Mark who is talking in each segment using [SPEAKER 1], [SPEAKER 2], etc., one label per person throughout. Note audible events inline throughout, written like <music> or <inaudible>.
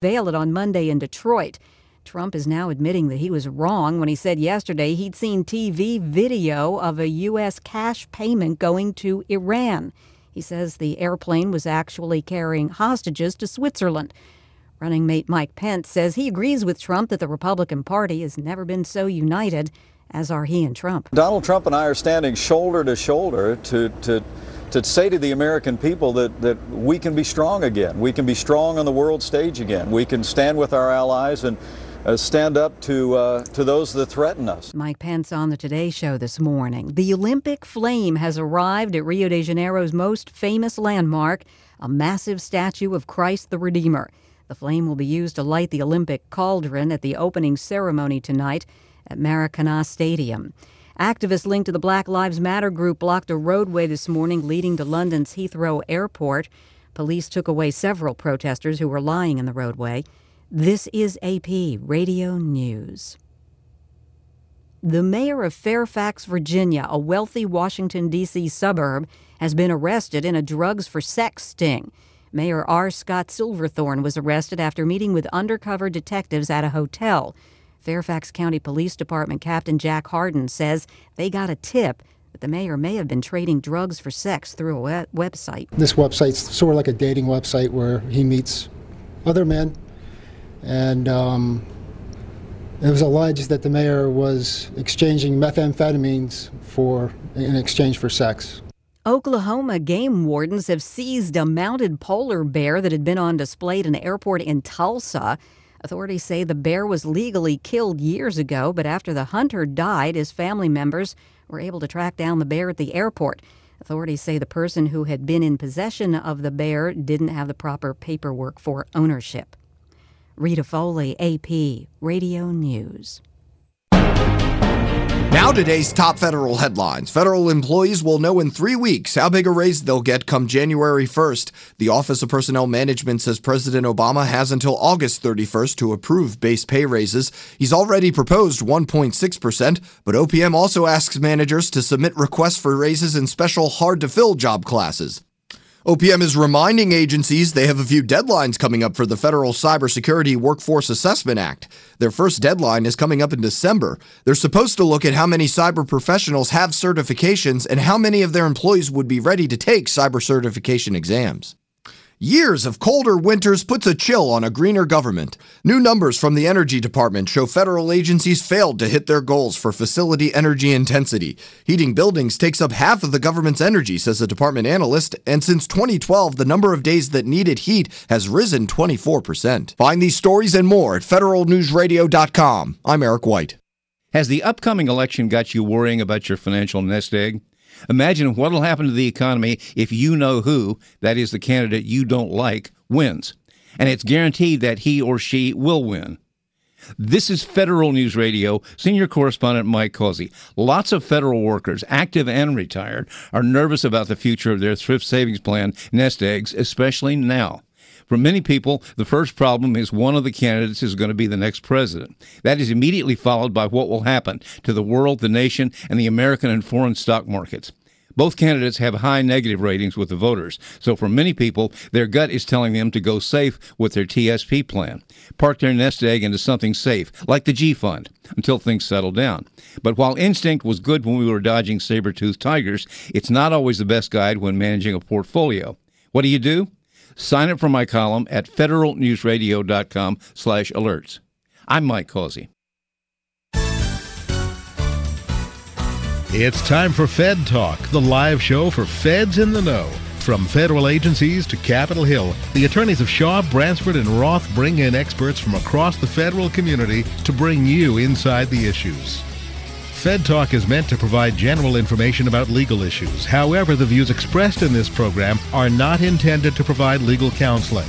[SPEAKER 1] Veil it on Monday in Detroit. Trump is now admitting that he was wrong when he said yesterday he'd seen TV video of a U.S. cash payment going to Iran. He says the airplane was actually carrying hostages to Switzerland. Running mate Mike Pence says he agrees with Trump that the Republican Party has never been so united, as are he and Trump.
[SPEAKER 2] Donald Trump and I are standing shoulder to shoulder to, to, to say to the American people that, that we can be strong again. We can be strong on the world stage again. We can stand with our allies and uh, stand up to uh, to those that threaten us.
[SPEAKER 1] Mike Pence on the Today Show this morning. The Olympic flame has arrived at Rio de Janeiro's most famous landmark, a massive statue of Christ the Redeemer. The flame will be used to light the Olympic cauldron at the opening ceremony tonight at Maracana Stadium. Activists linked to the Black Lives Matter group blocked a roadway this morning leading to London's Heathrow Airport. Police took away several protesters who were lying in the roadway. This is AP Radio News. The mayor of Fairfax, Virginia, a wealthy Washington, D.C. suburb, has been arrested in a drugs for sex sting. Mayor R. Scott Silverthorne was arrested after meeting with undercover detectives at a hotel. Fairfax County Police Department Captain Jack Harden says they got a tip that the mayor may have been trading drugs for sex through a website.
[SPEAKER 3] This website's sort of like a dating website where he meets other men, and um, it was alleged that the mayor was exchanging methamphetamines for in exchange for sex.
[SPEAKER 1] Oklahoma game wardens have seized a mounted polar bear that had been on display at an airport in Tulsa. Authorities say the bear was legally killed years ago, but after the hunter died, his family members were able to track down the bear at the airport. Authorities say the person who had been in possession of the bear didn't have the proper paperwork for ownership. Rita Foley, AP, Radio News.
[SPEAKER 4] Now, today's top federal headlines. Federal employees will know in three weeks how big a raise they'll get come January 1st. The Office of Personnel Management says President Obama has until August 31st to approve base pay raises. He's already proposed 1.6%, but OPM also asks managers to submit requests for raises in special hard to fill job classes. OPM is reminding agencies they have a few deadlines coming up for the Federal Cybersecurity Workforce Assessment Act. Their first deadline is coming up in December. They're supposed to look at how many cyber professionals have certifications and how many of their employees would be ready to take cyber certification exams. Years of colder winters puts a chill on a greener government. New numbers from the Energy Department show federal agencies failed to hit their goals for facility energy intensity. Heating buildings takes up half of the government's energy, says a department analyst, and since 2012, the number of days that needed heat has risen 24%. Find these stories and more at federalnewsradio.com. I'm Eric White.
[SPEAKER 5] Has the upcoming election got you worrying about your financial nest egg? Imagine what will happen to the economy if you know who, that is the candidate you don't like, wins. And it's guaranteed that he or she will win. This is Federal News Radio, senior correspondent Mike Causey. Lots of federal workers, active and retired, are nervous about the future of their thrift savings plan nest eggs, especially now. For many people, the first problem is one of the candidates is going to be the next president. That is immediately followed by what will happen to the world, the nation, and the American and foreign stock markets. Both candidates have high negative ratings with the voters, so for many people, their gut is telling them to go safe with their TSP plan. Park their nest egg into something safe, like the G Fund, until things settle down. But while instinct was good when we were dodging saber-toothed tigers, it's not always the best guide when managing a portfolio. What do you do? Sign up for my column at federalnewsradio.com slash alerts. I'm Mike Causey.
[SPEAKER 6] It's time for Fed Talk, the live show for feds in the know. From federal agencies to Capitol Hill, the attorneys of Shaw, Bransford, and Roth bring in experts from across the federal community to bring you inside the issues. Fed Talk is meant to provide general information about legal issues. However, the views expressed in this program are not intended to provide legal counseling.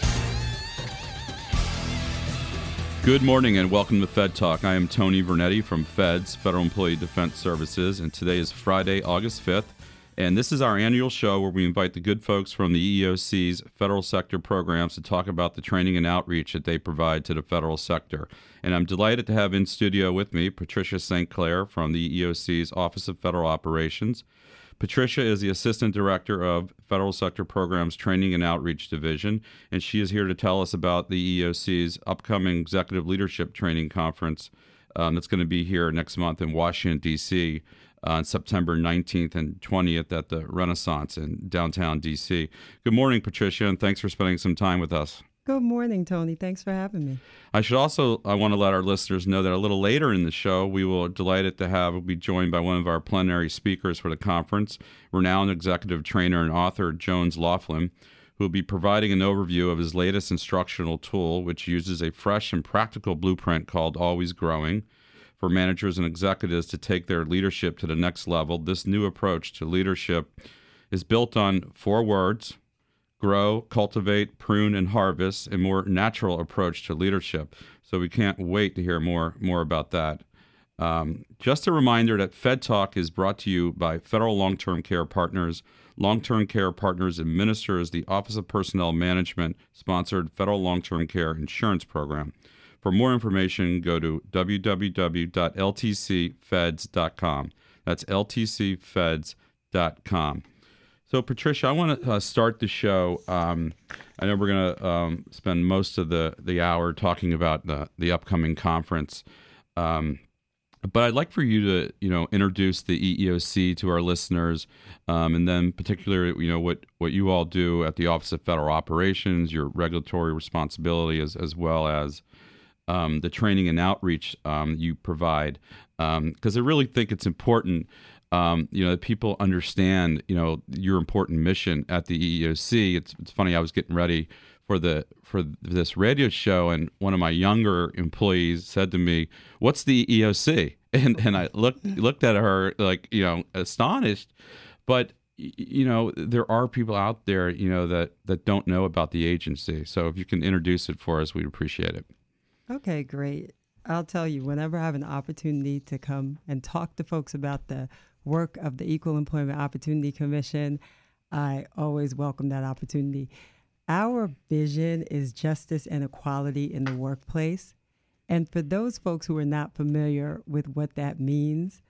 [SPEAKER 7] Good morning and welcome to Fed Talk. I am Tony Vernetti from Feds, Federal Employee Defense Services, and today is Friday, August 5th. And this is our annual show where we invite the good folks from the EEOC's federal sector programs to talk about the training and outreach that they provide to the federal sector. And I'm delighted to have in studio with me Patricia St. Clair from the EEOC's Office of Federal Operations. Patricia is the Assistant Director of Federal Sector Programs Training and Outreach Division, and she is here to tell us about the EEOC's upcoming Executive Leadership Training Conference um, that's going to be here next month in Washington, D.C. On September 19th and 20th at the Renaissance in downtown D.C. Good morning, Patricia, and thanks for spending some time with us.
[SPEAKER 8] Good morning, Tony. Thanks for having me.
[SPEAKER 7] I should also I want to let our listeners know that a little later in the show we will delighted to have we'll be joined by one of our plenary speakers for the conference, renowned executive trainer and author Jones Loflin, who will be providing an overview of his latest instructional tool, which uses a fresh and practical blueprint called Always Growing for managers and executives to take their leadership to the next level. This new approach to leadership is built on four words grow, cultivate, prune, and harvest, a more natural approach to leadership. So we can't wait to hear more more about that. Um, just a reminder that Fed Talk is brought to you by Federal Long Term Care Partners. Long Term Care Partners administers the Office of Personnel Management sponsored Federal Long Term Care Insurance Program. For more information, go to www.ltcfeds.com. That's ltcfeds.com. So, Patricia, I want to uh, start the show. Um, I know we're going to um, spend most of the, the hour talking about the, the upcoming conference. Um, but I'd like for you to, you know, introduce the EEOC to our listeners, um, and then particularly, you know, what, what you all do at the Office of Federal Operations, your regulatory responsibility, as as well as um, the training and outreach um, you provide, because I really think it's important um, you know, that people understand, you know, your important mission at the EEOC. It's, it's funny. I was getting ready for the for this radio show, and one of my younger employees said to me, "What's the EEOC?" <laughs> And and I looked <laughs> looked at her like you know astonished, but you know there are people out there you know that that don't know about the agency. So if you can introduce it for us, we'd appreciate it.
[SPEAKER 8] Okay, great. I'll tell you, whenever I have an opportunity to come and talk to folks about the work of the Equal Employment Opportunity Commission, I always welcome that opportunity. Our vision is justice and equality in the workplace. And for those folks who are not familiar with what that means,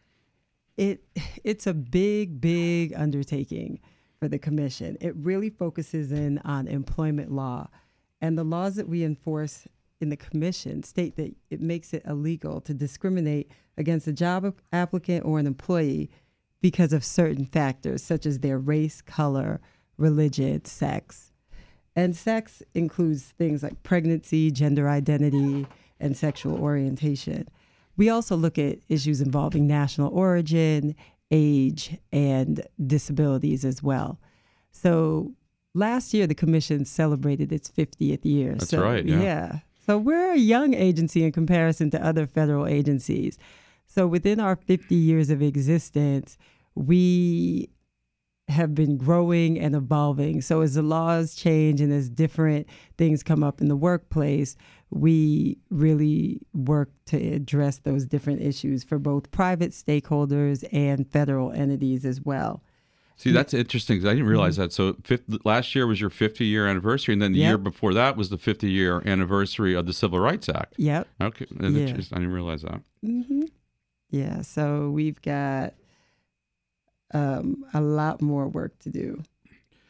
[SPEAKER 8] it <sighs> it's a big, big undertaking for the commission. It really focuses in on employment law. And the laws that we enforce in the commission state that it makes it illegal to discriminate against a job applicant or an employee because of certain factors such as their race, color, religion, sex. And sex includes things like pregnancy, gender identity, and sexual orientation. We also look at issues involving national origin, age, and disabilities as well. So last year, the commission celebrated its 50th year.
[SPEAKER 7] That's
[SPEAKER 8] so,
[SPEAKER 7] right. Yeah.
[SPEAKER 8] yeah. So we're a young agency in comparison to other federal agencies. So within our 50 years of existence, we have been growing and evolving. So as the laws change and as different things come up in the workplace, we really work to address those different issues for both private stakeholders and federal entities as well.
[SPEAKER 7] See, that's interesting because I didn't realize mm-hmm. that. So, fifth, last year was your 50 year anniversary, and then the yep. year before that was the 50 year anniversary of the Civil Rights Act.
[SPEAKER 8] Yep.
[SPEAKER 7] Okay. Yeah. I didn't realize that.
[SPEAKER 8] Mm-hmm. Yeah. So, we've got um, a lot more work to do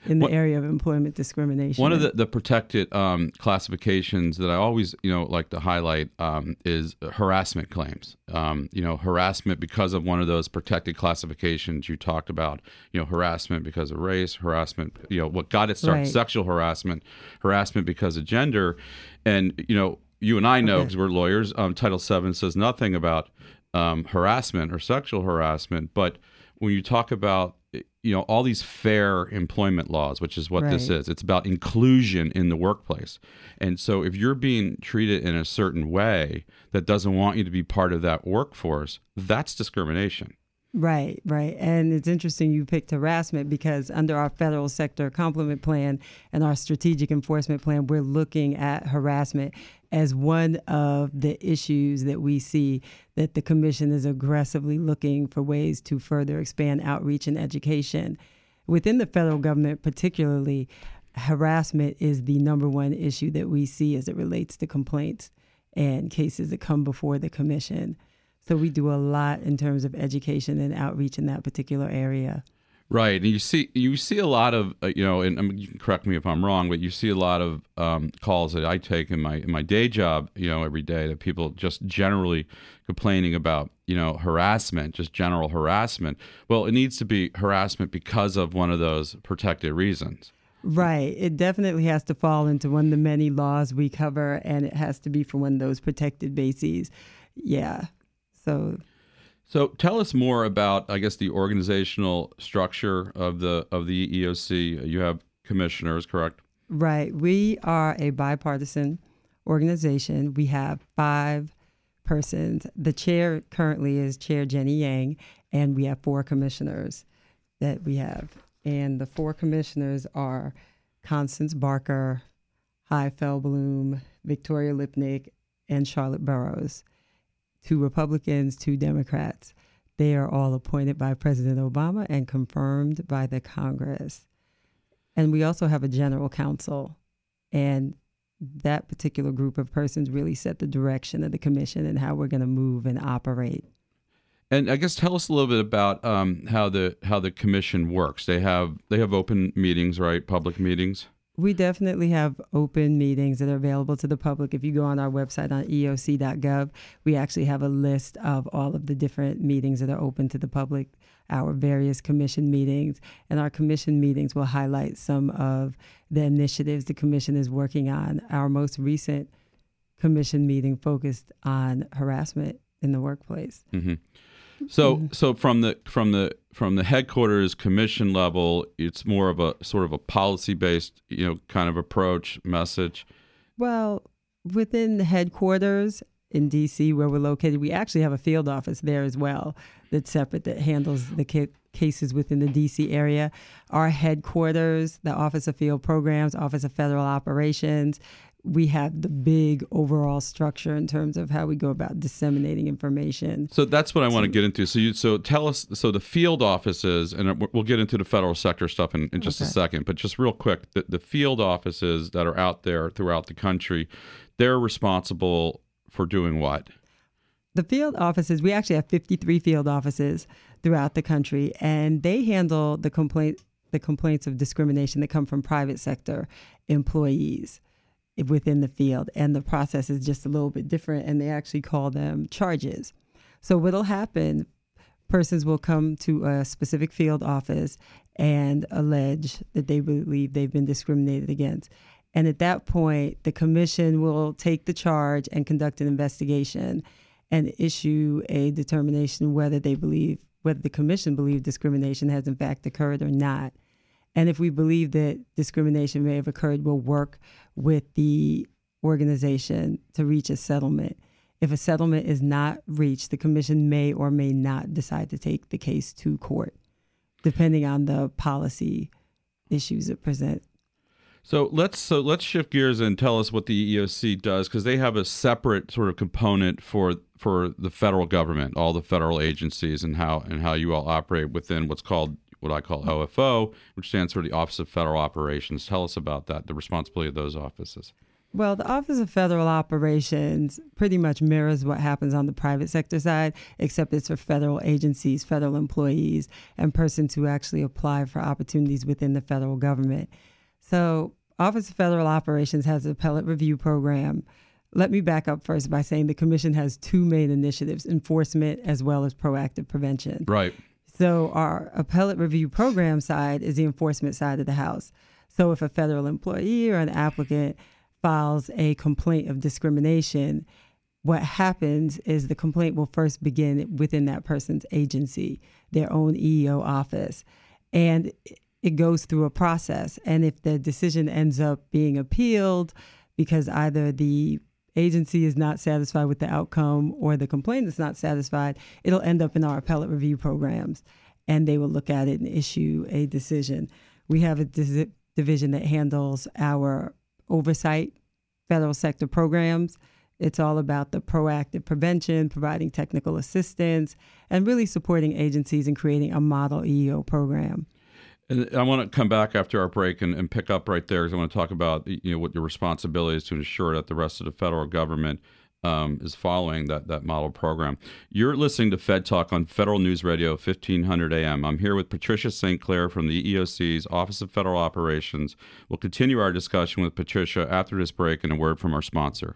[SPEAKER 8] in the what, area of employment discrimination.
[SPEAKER 7] One of the, the protected um, classifications that I always, you know, like to highlight um, is harassment claims. Um, you know, harassment because of one of those protected classifications you talked about. You know, harassment because of race, harassment. You know, what got it started, right. sexual harassment, harassment because of gender, and you know, you and I know because okay. we're lawyers. Um, Title VII says nothing about um, harassment or sexual harassment, but when you talk about you know all these fair employment laws which is what right. this is it's about inclusion in the workplace and so if you're being treated in a certain way that doesn't want you to be part of that workforce that's discrimination
[SPEAKER 8] Right, right. And it's interesting you picked harassment because under our federal sector complement plan and our strategic enforcement plan, we're looking at harassment as one of the issues that we see that the commission is aggressively looking for ways to further expand outreach and education. within the federal government, particularly, harassment is the number one issue that we see as it relates to complaints and cases that come before the commission. So we do a lot in terms of education and outreach in that particular area.
[SPEAKER 7] Right, and you see you see a lot of uh, you know, and I mean, you can correct me if I'm wrong, but you see a lot of um, calls that I take in my in my day job, you know, every day that people just generally complaining about you know harassment, just general harassment. Well, it needs to be harassment because of one of those protected reasons.
[SPEAKER 8] Right. It definitely has to fall into one of the many laws we cover, and it has to be for one of those protected bases. Yeah. So
[SPEAKER 7] So tell us more about, I guess, the organizational structure of the of the EEOC. You have commissioners, correct?
[SPEAKER 8] Right. We are a bipartisan organization. We have five persons. The chair currently is Chair Jenny Yang, and we have four commissioners that we have. And the four commissioners are Constance Barker, Chai Feldblum, Victoria Lipnic, and Charlotte Burrows. Two Republicans, two Democrats. They are all appointed by President Obama and confirmed by the Congress. And we also have a general counsel. And that particular group of persons really set the direction of the commission and how we're going to move and operate.
[SPEAKER 7] And I guess tell us a little bit about um, how the how the commission works. They have they have open meetings, right? Public meetings.
[SPEAKER 8] We definitely have open meetings that are available to the public. If you go on our website on eoc.gov, we actually have a list of all of the different meetings that are open to the public, our various commission meetings. And our commission meetings will highlight some of the initiatives the commission is working on. Our most recent commission meeting focused on harassment in the workplace.
[SPEAKER 7] Mm-hmm. So, so from the from the from the headquarters commission level, it's more of a sort of a policy based, you know, kind of approach message.
[SPEAKER 8] Well, within the headquarters in DC, where we're located, we actually have a field office there as well that's separate that handles the ca- cases within the DC area. Our headquarters, the Office of Field Programs, Office of Federal Operations, we have the big overall structure in terms of how we go about disseminating information.
[SPEAKER 7] So that's what I want to get into. So you so tell us so the field offices, and we'll get into the federal sector stuff in, in just
[SPEAKER 8] Okay.
[SPEAKER 7] a second. But just real quick, the, the field offices that are out there throughout the country, they're responsible for doing what?
[SPEAKER 8] The field offices, we actually have 53 field offices throughout the country, and they handle the complaint the complaints of discrimination that come from private sector employees within the field. And the process is just a little bit different, and they actually call them charges. So what'll happen? Persons will come to a specific field office and allege that they believe they've been discriminated against. And at that point, the commission will take the charge and conduct an investigation and issue a determination whether they believe, whether the commission believes discrimination has in fact occurred or not. And if we believe that discrimination may have occurred, we'll work with the organization to reach a settlement. If a settlement is not reached, the commission may or may not decide to take the case to court, depending on the policy issues it present.
[SPEAKER 7] So let's so let's shift gears and tell us what the EEOC does because they have a separate sort of component for for the federal government, all the federal agencies, and how and how you all operate within what's called what I call OFO, which stands for the Office of Federal Operations. Tell us about that, the responsibility of those offices.
[SPEAKER 8] Well, the Office of Federal Operations pretty much mirrors what happens on the private sector side, except it's for federal agencies, federal employees, and persons who actually apply for opportunities within the federal government. So, Office of Federal Operations has an appellate review program. Let me back up first by saying the Commission has two main initiatives enforcement as well as proactive prevention.
[SPEAKER 7] Right.
[SPEAKER 8] So our appellate review program side is the enforcement side of the house. So if a federal employee or an applicant files a complaint of discrimination, what happens is the complaint will first begin within that person's agency, their own EEO office. And it goes through a process. And if the decision ends up being appealed because either the agency is not satisfied with the outcome or the complaint is not satisfied, it'll end up in our appellate review programs and they will look at it and issue a decision. We have a dis- division that handles our oversight federal sector programs. It's all about the proactive prevention, providing technical assistance, and really supporting agencies and creating a model EEO program.
[SPEAKER 7] And I want to come back after our break and, and pick up right there because I want to talk about you know what your responsibility is to ensure that the rest of the federal government um, is following that that model program. You're listening to Fed Talk on Federal News Radio 1500 AM. I'm here with Patricia St. Clair from the EOC's Office of Federal Operations. We'll continue our discussion with Patricia after this break and a word from our sponsor.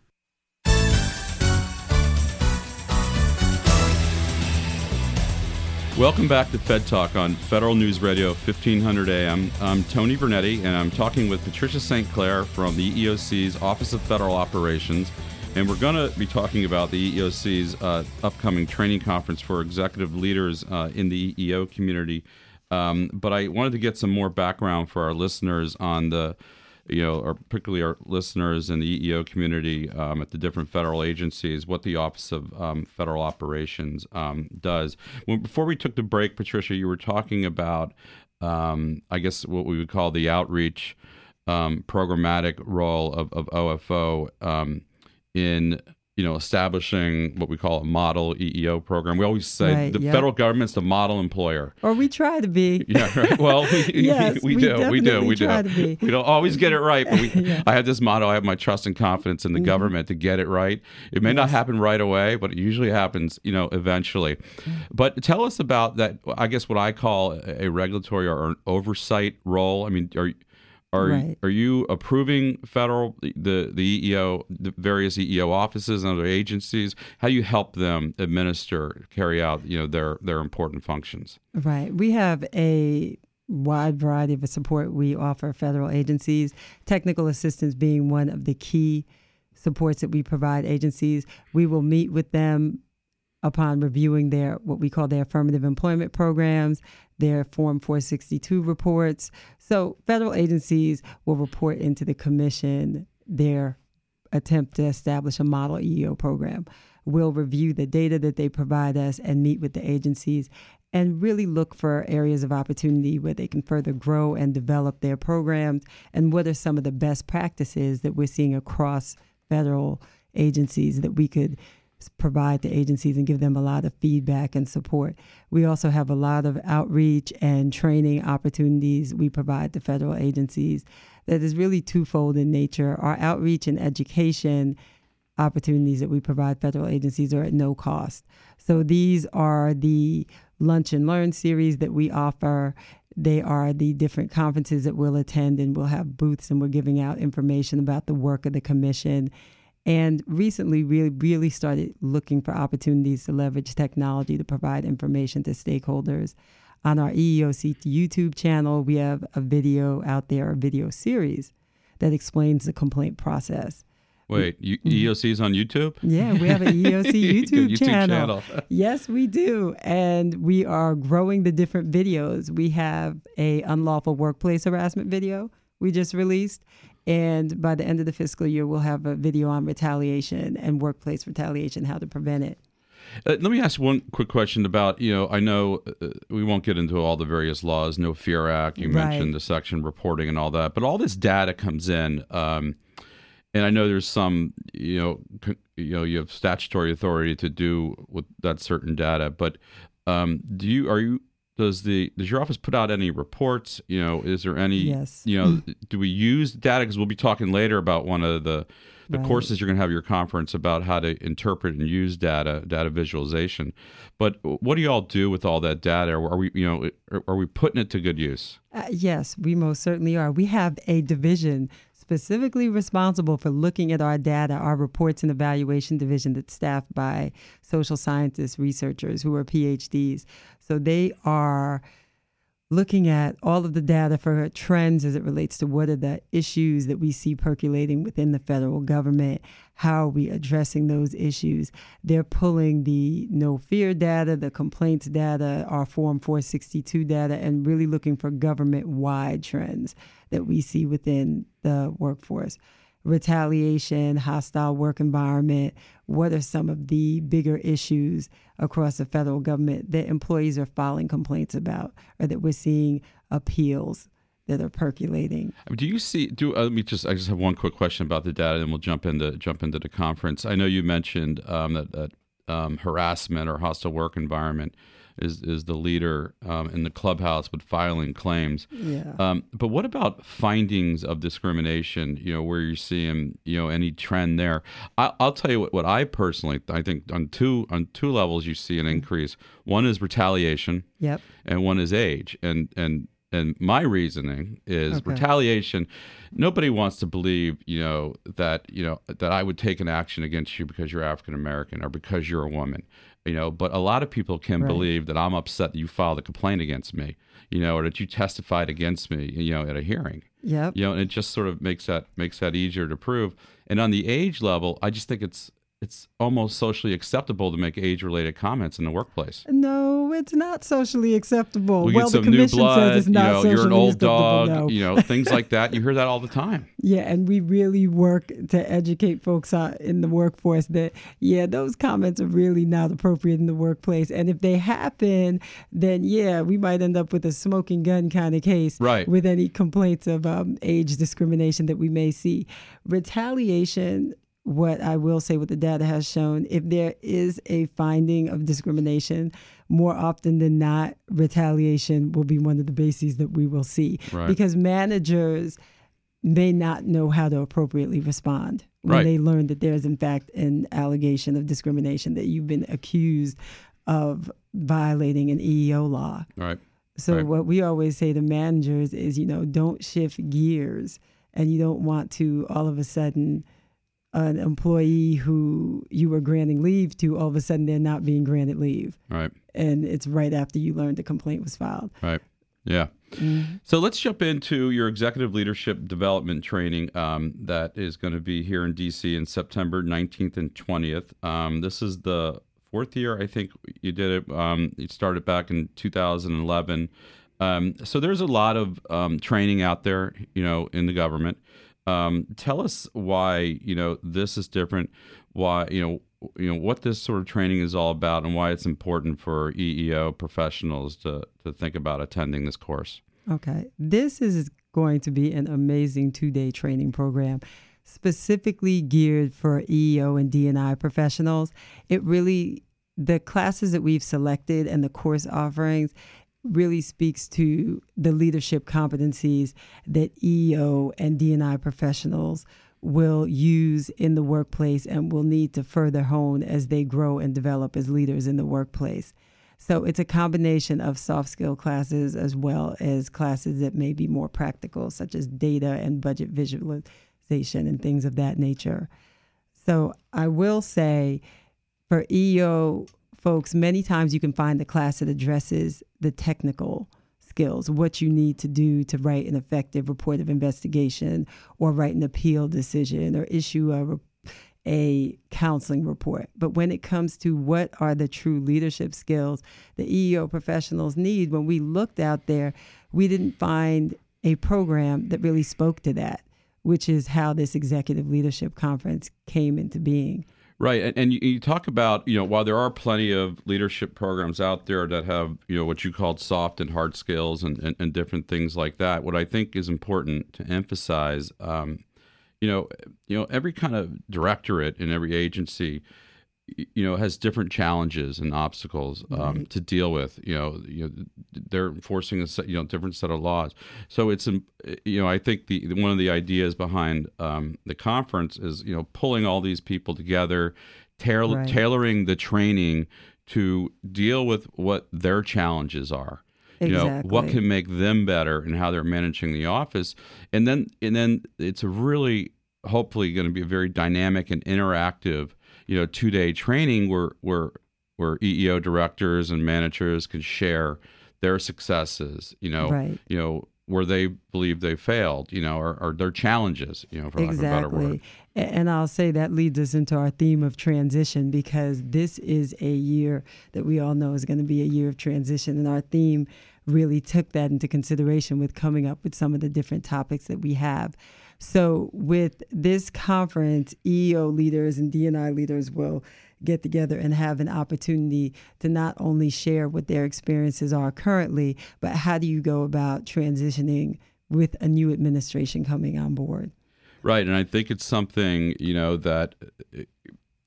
[SPEAKER 7] Welcome back to Fed Talk on Federal News Radio 1500 AM. I'm Tony Vernetti, and I'm talking with Patricia St. Clair from the EEOC's Office of Federal Operations. And we're going to be talking about the EEOC's uh, upcoming training conference for executive leaders uh, in the EEO community. Um, but I wanted to get some more background for our listeners on the you know, or particularly our listeners in the EEO community um, at the different federal agencies, what the Office of um, Federal Operations um, does. When, before we took the break, Patricia, you were talking about, um, I guess, what we would call the outreach um, programmatic role of, of OFO um, in you know, establishing what we call a model EEO program. We always say
[SPEAKER 8] Right,
[SPEAKER 7] the
[SPEAKER 8] yep.
[SPEAKER 7] federal government's the model employer.
[SPEAKER 8] Or we try to be. <laughs>
[SPEAKER 7] Yeah, right. Well, <laughs> we,
[SPEAKER 8] Yes,
[SPEAKER 7] we,
[SPEAKER 8] we
[SPEAKER 7] do, we do, we do.
[SPEAKER 8] to be.
[SPEAKER 7] We don't always get it right, but we, <laughs> I have this motto: I have my trust and confidence in the mm-hmm. government to get it right. It may not happen right away, but it usually happens, you know, eventually. But tell us about that. I guess what I call a regulatory or an oversight role. I mean, are are
[SPEAKER 8] Right.
[SPEAKER 7] are you approving federal the the EEO the various EEO offices and other agencies? How do you help them administer carry out you know their their important functions?
[SPEAKER 8] Right. We have a wide variety of support we offer federal agencies, technical assistance being one of the key supports that we provide agencies. We will meet with them upon reviewing their what we call their affirmative employment programs, their Form 462 reports. So federal agencies will report into the commission their attempt to establish a model EEO program. We'll review the data that they provide us and meet with the agencies and really look for areas of opportunity where they can further grow and develop their programs and what are some of the best practices that we're seeing across federal agencies that we could provide to agencies and give them a lot of feedback and support. We also have a lot of outreach and training opportunities we provide to federal agencies that is really twofold in nature. Our outreach and education opportunities that we provide federal agencies are at no cost. So these are the lunch and learn series that we offer. They are the different conferences that we'll attend, and we'll have booths and we're giving out information about the work of the commission. And recently, we really started looking for opportunities to leverage technology to provide information to stakeholders. On our EEOC YouTube channel, we have a video out there, a video series that explains the complaint process.
[SPEAKER 7] Wait, you, mm-hmm. EOC is on YouTube?
[SPEAKER 8] Yeah, we have an EEOC <laughs> YouTube,
[SPEAKER 7] YouTube
[SPEAKER 8] channel.
[SPEAKER 7] channel. <laughs>
[SPEAKER 8] yes, we do, and we are growing the different videos. We have a unlawful workplace harassment video we just released, and by the end of the fiscal year, we'll have a video on retaliation and workplace retaliation, how to prevent it.
[SPEAKER 7] Uh, let me ask one quick question about you know I know uh, we won't get into all the various laws, No Fear Act. You
[SPEAKER 8] Right.
[SPEAKER 7] mentioned the section reporting and all that, but all this data comes in, um, and I know there's some you know c- you know you have statutory authority to do with that certain data, but um, do you are you does the does your office put out any reports? You know, is there any
[SPEAKER 8] Yes.
[SPEAKER 7] you know do we use data? Because we'll be talking later about one of the the
[SPEAKER 8] Right.
[SPEAKER 7] courses you're going to have your conference about how to interpret and use data, data visualization. But what do you all do with all that data? Are we, you know, are- are we putting it to good use?
[SPEAKER 8] Uh, yes, we most certainly are. We have a division specifically responsible for looking at our data, our reports and evaluation division that's staffed by social scientists, researchers who are PhDs. So they are looking at all of the data for trends as it relates to what are the issues that we see percolating within the federal government. How are we addressing those issues? They're pulling the no fear data, the complaints data, our Form 462 data, and really looking for government wide trends that we see within the workforce retaliation, hostile work environment? What are some of the bigger issues across the federal government that employees are filing complaints about or that we're seeing appeals? That are percolating.
[SPEAKER 7] Do you see? Do uh, let me just. I just have one quick question about the data, and we'll jump into jump into the conference. I know you mentioned um, that, that um, harassment or hostile work environment is is the leader um, in the clubhouse with filing claims.
[SPEAKER 8] Yeah.
[SPEAKER 7] Um, but what about findings of discrimination? You know, where you're seeing you know any trend there? I, will tell you what, what I personally I think on two on two levels you see an increase. One is retaliation.
[SPEAKER 8] Yep.
[SPEAKER 7] And one is age. And and and my reasoning is okay. retaliation nobody wants to believe you know that you know that i would take an action against you because you're african american or because you're a woman you know but a lot of people can right. believe that i'm upset that you filed a complaint against me you know or that you testified against me you know at a hearing
[SPEAKER 8] yeah
[SPEAKER 7] you know and it just sort of makes that makes that easier to prove and on the age level i just think it's it's almost socially acceptable to make age-related comments in the workplace.
[SPEAKER 8] No, it's not socially acceptable.
[SPEAKER 7] We
[SPEAKER 8] well, the commission
[SPEAKER 7] blood,
[SPEAKER 8] says it's not
[SPEAKER 7] you know,
[SPEAKER 8] socially
[SPEAKER 7] you're an old
[SPEAKER 8] acceptable.
[SPEAKER 7] dog,
[SPEAKER 8] No.
[SPEAKER 7] you know, things like that. You hear that all the time. <laughs>
[SPEAKER 8] Yeah, and we really work to educate folks in the workforce that yeah, those comments are really not appropriate in the workplace. And if they happen, then yeah, we might end up with a smoking gun kind of case
[SPEAKER 7] right.
[SPEAKER 8] with any complaints of um, age discrimination that we may see. Retaliation what I will say, what the data has shown, if there is a finding of discrimination, more often than not, retaliation will be one of the bases that we will see.
[SPEAKER 7] Right.
[SPEAKER 8] Because managers may not know how to appropriately respond when
[SPEAKER 7] right.
[SPEAKER 8] they learn that there's, in fact, an allegation of discrimination, that you've been accused of violating an EEO law.
[SPEAKER 7] Right.
[SPEAKER 8] So,
[SPEAKER 7] right.
[SPEAKER 8] what we always say to managers is, you know, don't shift gears and you don't want to all of a sudden an employee who you were granting leave to, all of a sudden they're not being granted leave.
[SPEAKER 7] Right.
[SPEAKER 8] And it's right after you learned the complaint was filed.
[SPEAKER 7] Right. Yeah. Mm-hmm. So let's jump into your executive leadership development training um, that is going to be here in DC in September 19th and 20th. Um, this is the fourth year, I think you did it. Um, you started back in 2011. Um, so there's a lot of um, training out there, you know, in the government. Um, tell us why you know this is different. Why you know you know what this sort of training is all about, and why it's important for EEO professionals to to think about attending this course.
[SPEAKER 8] Okay, this is going to be an amazing two day training program specifically geared for EEO and D&I professionals. It really the classes that we've selected and the course offerings really speaks to the leadership competencies that EO and D&I professionals will use in the workplace and will need to further hone as they grow and develop as leaders in the workplace. So it's a combination of soft skill classes as well as classes that may be more practical, such as data and budget visualization and things of that nature. So I will say for EO folks, many times you can find the class that addresses the technical skills, what you need to do to write an effective report of investigation or write an appeal decision or issue a a counseling report. But when it comes to what are the true leadership skills the EEO professionals need, when we looked out there, we didn't find a program that really spoke to that, which is how this executive leadership conference came into being.
[SPEAKER 7] Right, and, and you, you, talk about you know while there are plenty of leadership programs out there that have you know what you called soft and hard skills and, and, and different things like that. What I think is important to emphasize, um, you know, you know every kind of directorate in every agency you know has different challenges and obstacles um, right. to deal with you know you know they're enforcing a set, you know different set of laws so it's you know i think the one of the ideas behind um, the conference is you know pulling all these people together tail- right. tailoring the training to deal with what their challenges are
[SPEAKER 8] Exactly.
[SPEAKER 7] you know what can make them better and how they're managing the office and then and then it's a really hopefully going to be a very dynamic and interactive you know two day training where where where EEO directors and managers can share their successes, you know,
[SPEAKER 8] Right.
[SPEAKER 7] you know where they believe they failed, you know, or, or their challenges, you know, for lack of a better word.
[SPEAKER 8] Exactly. And I'll say that leads us into our theme of transition because this is a year that we all know is going to be a year of transition. And our theme really took that into consideration with coming up with some of the different topics that we have. So, with this conference, EEO leaders and D&I leaders will get together and have an opportunity to not only share what their experiences are currently, but how do you go about transitioning with a new administration coming on board?
[SPEAKER 7] Right, and I think it's something you know that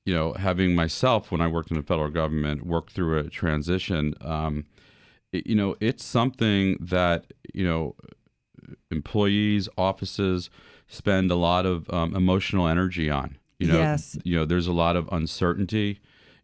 [SPEAKER 7] you know having myself when I worked in the federal government work through a transition. Um, it- you know, it's something that you know employees, offices spend a lot of um, emotional energy on. You know,
[SPEAKER 8] Yes.
[SPEAKER 7] you know, there's a lot of uncertainty.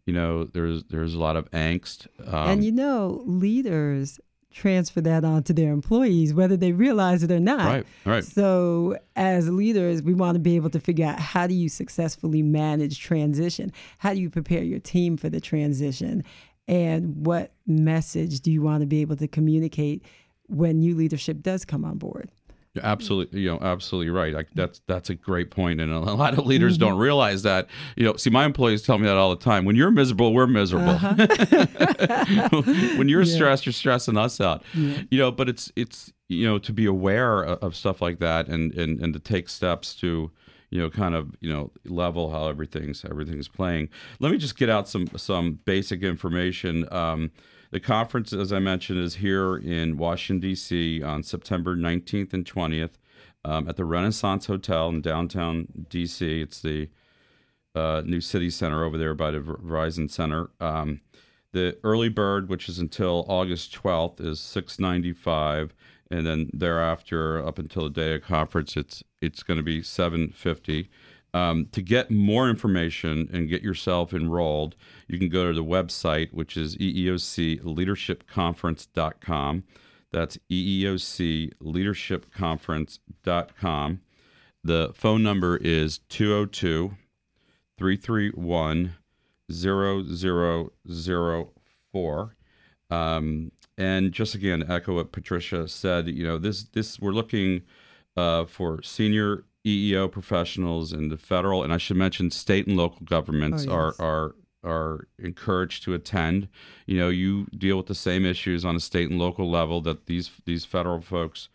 [SPEAKER 7] You know, there's there's a lot of angst. Um,
[SPEAKER 8] and you know, leaders transfer that on to their employees, whether they realize it or not.
[SPEAKER 7] Right, right.
[SPEAKER 8] So, as leaders, we want to be able to figure out how do you successfully manage transition? How do you prepare your team for the transition? And what message do you want to be able to communicate when new leadership does come on board?
[SPEAKER 7] You're absolutely, you know, absolutely right. Like that's that's a great point, and a <laughs> lot of leaders don't realize that. You know, see, my employees tell me that all the time. When you're miserable, we're miserable. <laughs> when you're <laughs> stressed, you're stressing us out. You know, but it's it's you know to be aware of, of stuff like that, and and and to take steps to you know kind of you know level how everything's everything's playing. Let me just get out some some basic information. Um, the conference, as I mentioned, is here in Washington, D.C. on September 19th and 20th um, at the Renaissance Hotel in downtown D.C. It's the uh, new city center over there by the Ver- Verizon Center. Um, the early bird, which is until August 12th, is 695 and then thereafter up until the day of conference it's it's going to be 750 um, to get more information and get yourself enrolled you can go to the website which is eeocleadershipconference.com that's eeocleadershipconference.com the phone number is 202 331 0004 um, and just again echo what Patricia said. You know, this this we're looking uh, for senior EEO professionals in the federal, and I should mention state and local governments
[SPEAKER 8] Oh,
[SPEAKER 7] are are are encouraged to attend. You know, you deal with the same issues on a state and local level that these these federal folks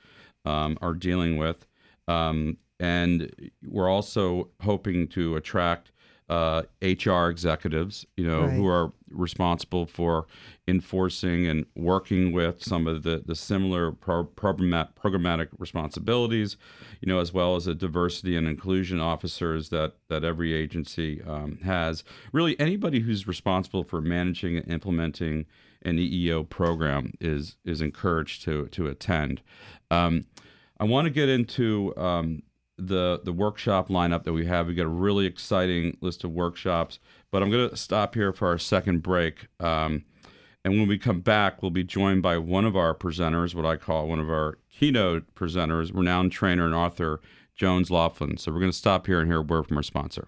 [SPEAKER 7] um, are dealing with, um, and we're also hoping to attract uh, HR executives, you know, who are responsible for enforcing and working with some of the, the similar pro- programmat- programmatic responsibilities, you know, as well as the diversity and inclusion officers that, that every agency um, has. Really, anybody who's responsible for managing and implementing an EEO program is is encouraged to to attend. Um, I want to get into um, the the workshop lineup that we have. We got a really exciting list of workshops, but I'm going to stop here for our second break. Um, and when we come back, we'll be joined by one of our presenters, what I call one of our keynote presenters, renowned trainer and author Jones Loflin. So we're going to stop here and hear a word from our sponsor.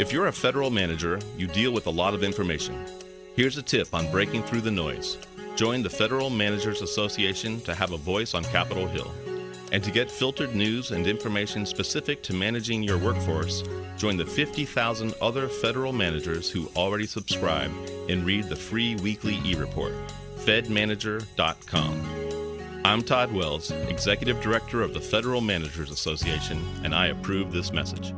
[SPEAKER 9] If you're a federal manager, you deal with a lot of information. Here's a tip on breaking through the noise. Join the Federal Managers Association to have a voice on Capitol Hill. And to get filtered news and information specific to managing your workforce, join the 50,000 other federal managers who already subscribe and read the free weekly e report. FedManager.com. I'm Todd Wells, Executive Director of the Federal Managers Association, and I approve this message.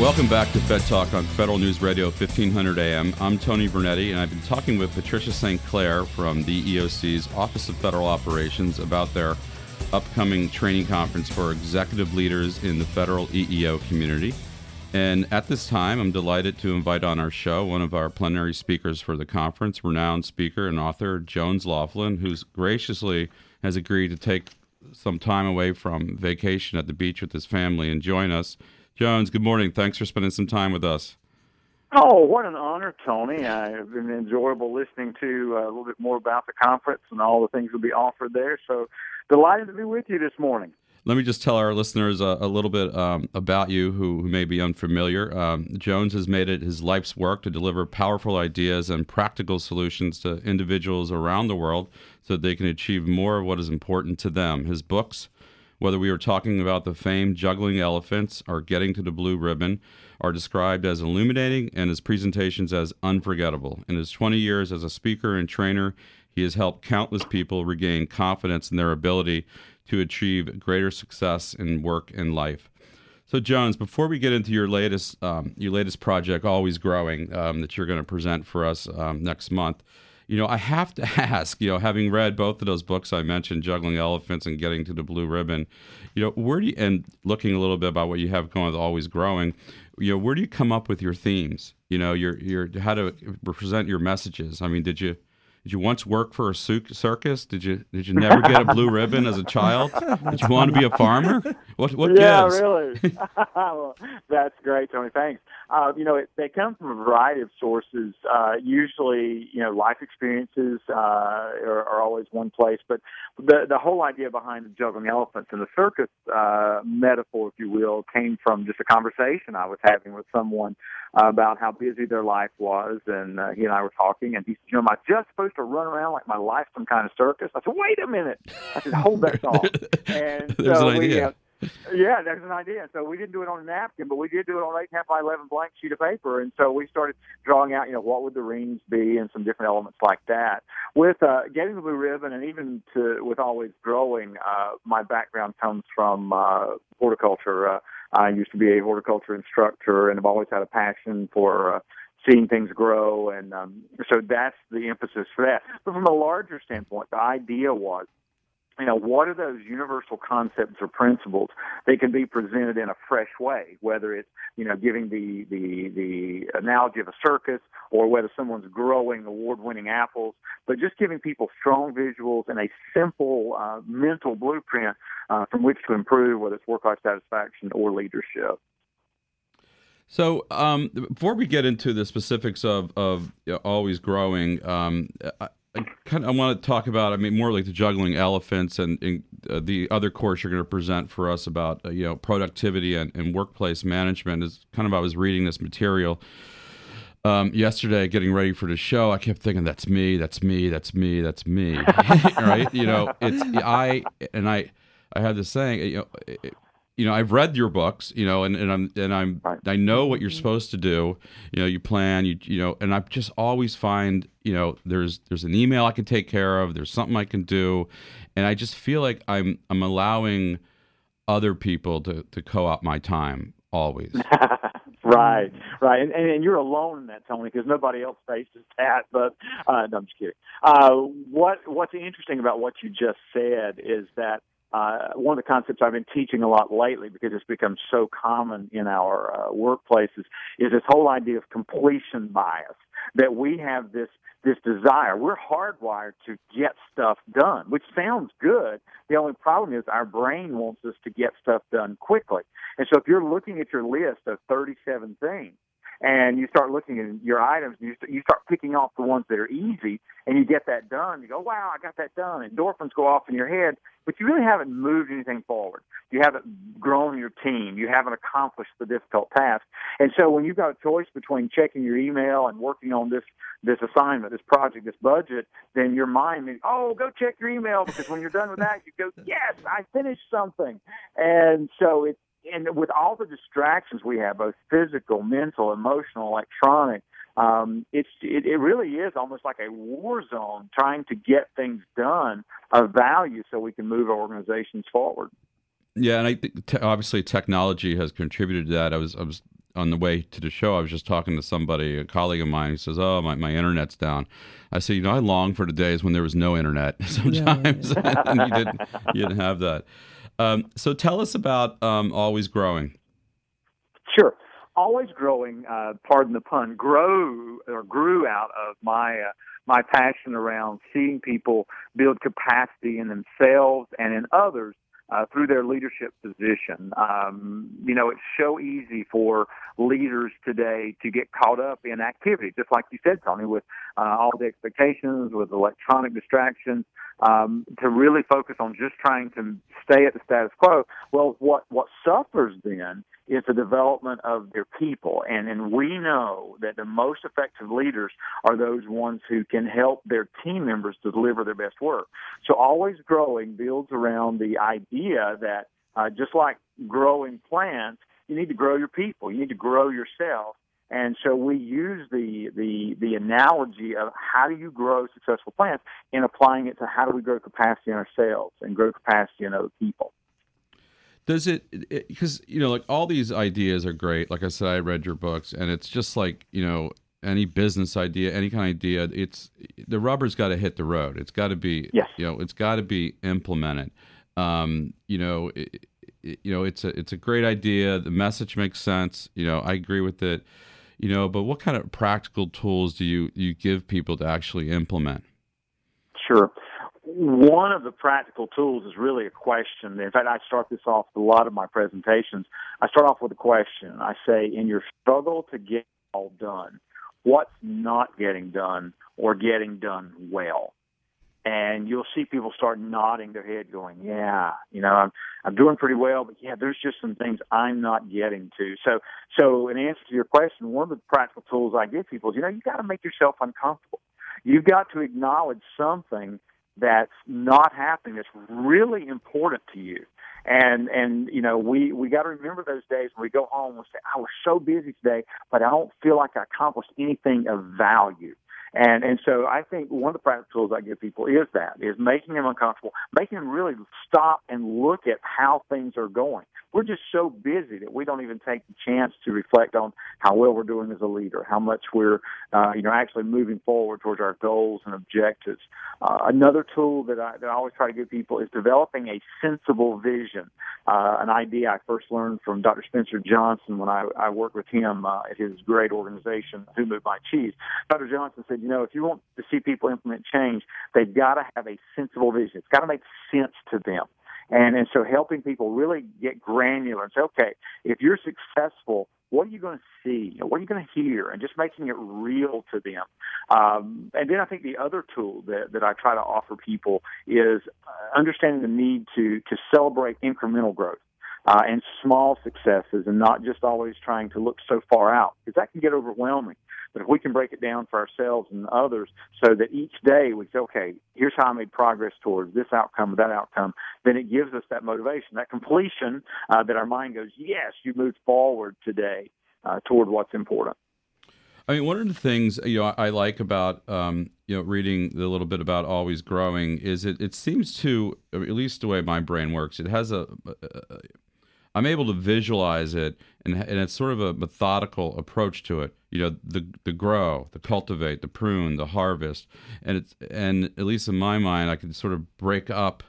[SPEAKER 7] Welcome back to Fed Talk on Federal News Radio 1500 AM. I'm Tony Vernetti, and I've been talking with Patricia St. Clair from the EOC's Office of Federal Operations about their upcoming training conference for executive leaders in the federal EEO community. And at this time, I'm delighted to invite on our show one of our plenary speakers for the conference, renowned speaker and author Jones Loflin, who's graciously has agreed to take some time away from vacation at the beach with his family and join us. Jones, good morning. Thanks for spending some time with us.
[SPEAKER 10] Oh, what an honor, Tony. I've been enjoyable listening to uh, a little bit more about the conference and all the things that will be offered there. So delighted to be with you this morning.
[SPEAKER 7] Let me just tell our listeners a, a little bit um, about you who, who, may be unfamiliar. Um, Jones has made it his life's work to deliver powerful ideas and practical solutions to individuals around the world so that they can achieve more of what is important to them. His books, whether we are talking about the famed juggling elephants or getting to the blue ribbon, are described as illuminating and his presentations as unforgettable. In his 20 years as a speaker and trainer, he has helped countless people regain confidence in their ability to achieve greater success in work and life. So, Jones, before we get into your latest um, your latest project, Always Growing, um, that you're going to present for us um, next month, you know, I have to <laughs> ask, you know, having read both of those books I mentioned, Juggling Elephants and Getting to the Blue Ribbon, you know, where do you, and looking a little bit about what you have going with Always Growing, you know, where do you come up with your themes? You know, your your how to present your messages. I mean, did you did you once work for a circus? Did you did you never get a blue <laughs> ribbon as a child? Did you want to be a farmer? What what
[SPEAKER 10] yeah,
[SPEAKER 7] gives?
[SPEAKER 10] really. <laughs> <laughs> well, that's great, Tony. Thanks. Uh, you know, it, they come from a variety of sources. Uh, usually, you know, life experiences uh, are, are always one place, but the the whole idea behind the juggling elephants and the circus uh, metaphor, if you will, came from just a conversation I was having with someone about how busy their life was, and uh, he and I were talking, and he said, "You know, am I just supposed to run around like my life's some kind of circus?" I said, "Wait a minute!" I said, "Hold that thought." <laughs> And
[SPEAKER 7] There's
[SPEAKER 10] so
[SPEAKER 7] an
[SPEAKER 10] we,
[SPEAKER 7] idea.
[SPEAKER 10] uh, yeah, there's an idea. So we didn't do it on a napkin, but we did do it on an eight and a half by eleven blank sheet of paper. And so we started drawing out, you know, what would the rings be and some different elements like that. With uh, getting the blue ribbon, and even to with always growing, uh, my background comes from uh, horticulture. Uh, I used to be a horticulture instructor, and I've always had a passion for. Uh, seeing things grow and um, so that's the emphasis for that but from a larger standpoint the idea was you know, what are those universal concepts or principles that can be presented in a fresh way, whether it's, you know, giving the, the, the analogy of a circus or whether someone's growing award winning apples, but just giving people strong visuals and a simple uh, mental blueprint uh, from which to improve, whether it's work life satisfaction or leadership.
[SPEAKER 7] So, um, before we get into the specifics of, of always growing, um, I, kind of want to talk about. I mean, more like the juggling elephants and, and uh, the other course you're going to present for us about uh, you know productivity and, and workplace management. Is kind of I was reading this material um, yesterday, getting ready for the show. I kept thinking, "That's me. That's me. That's me. That's me." <laughs> right? You know, it's I and I. I had this saying. You know. It, you know, I've read your books, you know, and, and I'm and I'm I know what you're supposed to do. You know, you plan, you you know, and I just always find, you know, there's there's an email I can take care of, there's something I can do, and I just feel like I'm I'm allowing other people to to co-opt my time always. <laughs>
[SPEAKER 10] right, right, and, and, and you're alone in that, Tony, because nobody else faces that. But uh, no, I'm just kidding. Uh, what What's interesting about what you just said is that uh, one of the concepts I've been teaching a lot lately because it's become so common in our uh, workplaces is this whole idea of completion bias that we have this this desire. We're hardwired to get stuff done, which sounds good. The only problem is our brain wants us to get stuff done quickly. And so if you're looking at your list of 37 things, and you start looking at your items, and you, you start picking off the ones that are easy, and you get that done. You go, wow, I got that done. Endorphins go off in your head, but you really haven't moved anything forward. You haven't grown your team. You haven't accomplished the difficult task. And so when you've got a choice between checking your email and working on this this assignment, this project, this budget, then your mind means, oh, go check your email because when you're done with that, you go, yes, I finished something. And so it's and with all the distractions we have, both physical, mental, emotional, electronic, um, it's it, it really is almost like a war zone trying to get things done of value so we can move our organizations forward.
[SPEAKER 7] Yeah, and I think te- obviously technology has contributed to that. I was I was on the way to the show, I was just talking to somebody, a colleague of mine, who says, "Oh, my, my internet's down." I said, "You know, I long for the days when there was no internet. <laughs> Sometimes, <laughs> and you didn't you didn't have that." Um, so, tell us about um, Always Growing.
[SPEAKER 10] Sure. Always growing, uh, pardon the pun, grow or grew out of my uh, my passion around seeing people build capacity in themselves and in others uh, through their leadership position. Um, you know, it's so easy for leaders today to get caught up in activity, just like you said, Tony, with uh, all the expectations, with electronic distractions, um, to really focus on just trying to stay at the status quo. Well, what what suffers then is the development of their people, and and we know that the most effective leaders are those ones who can help their team members to deliver their best work. So, always growing builds around the idea that uh, just like growing plants, you need to grow your people, you need to grow yourself. And so we use the, the, the analogy of how do you grow successful plants in applying it to how do we grow capacity in ourselves and grow capacity in other people.
[SPEAKER 7] Does it, because, you know, like all these ideas are great. Like I said, I read your books and it's just like, you know, any business idea, any kind of idea, it's the rubber's got to hit the road. It's got to be,
[SPEAKER 10] yes.
[SPEAKER 7] you know, it's got to be implemented. Um, you know, it, you know, it's a it's a great idea. The message makes sense. You know, I agree with it you know but what kind of practical tools do you you give people to actually implement?
[SPEAKER 10] Sure. One of the practical tools is really a question. In fact i start this off with a lot of my presentations. I start off with a question. I say in your struggle to get all done what's not getting done or getting done well and you'll see people start nodding their head going yeah you know i'm i'm doing pretty well but yeah there's just some things i'm not getting to. So so in answer to your question one of the practical tools i give people is you know you've got to make yourself uncomfortable. You've got to acknowledge something that's not happening that's really important to you. And and you know we we got to remember those days when we go home and say i was so busy today but i don't feel like i accomplished anything of value and and so I think one of the practical tools I give people is that is making them uncomfortable, making them really stop and look at how things are going. We're just so busy that we don't even take the chance to reflect on how well we're doing as a leader, how much we're uh, you know actually moving forward towards our goals and objectives. Uh, another tool that I that I always try to give people is developing a sensible vision. Uh, an idea I first learned from Dr. Spencer Johnson when I, I worked with him uh, at his great organization, Who Moved My Cheese. Dr. Johnson said you know, if you want to see people implement change, they've got to have a sensible vision. It's got to make sense to them. And, and so helping people really get granular and say, okay, if you're successful, what are you going to see? What are you going to hear? And just making it real to them. Um, and then I think the other tool that, that I try to offer people is uh, understanding the need to, to celebrate incremental growth. Uh, and small successes and not just always trying to look so far out because that can get overwhelming. But if we can break it down for ourselves and others so that each day we say, okay, here's how I made progress towards this outcome that outcome, then it gives us that motivation, that completion uh, that our mind goes, yes, you moved forward today uh, toward what's important.
[SPEAKER 7] I mean, one of the things you know I like about um, you know reading a little bit about always growing is it it seems to at least the way my brain works, it has a, a I'm able to visualize it, and, and it's sort of a methodical approach to it. You know, the the grow, the cultivate, the prune, the harvest, and it's and at least in my mind, I can sort of break up,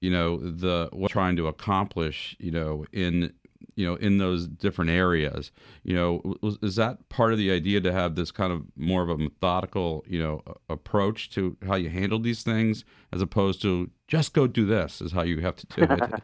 [SPEAKER 7] you know, the what I'm trying to accomplish, you know, in you know in those different areas. You know is that part of the idea to have this kind of more of a methodical you know approach to how you handle these things as opposed to just go do this is how you have to do it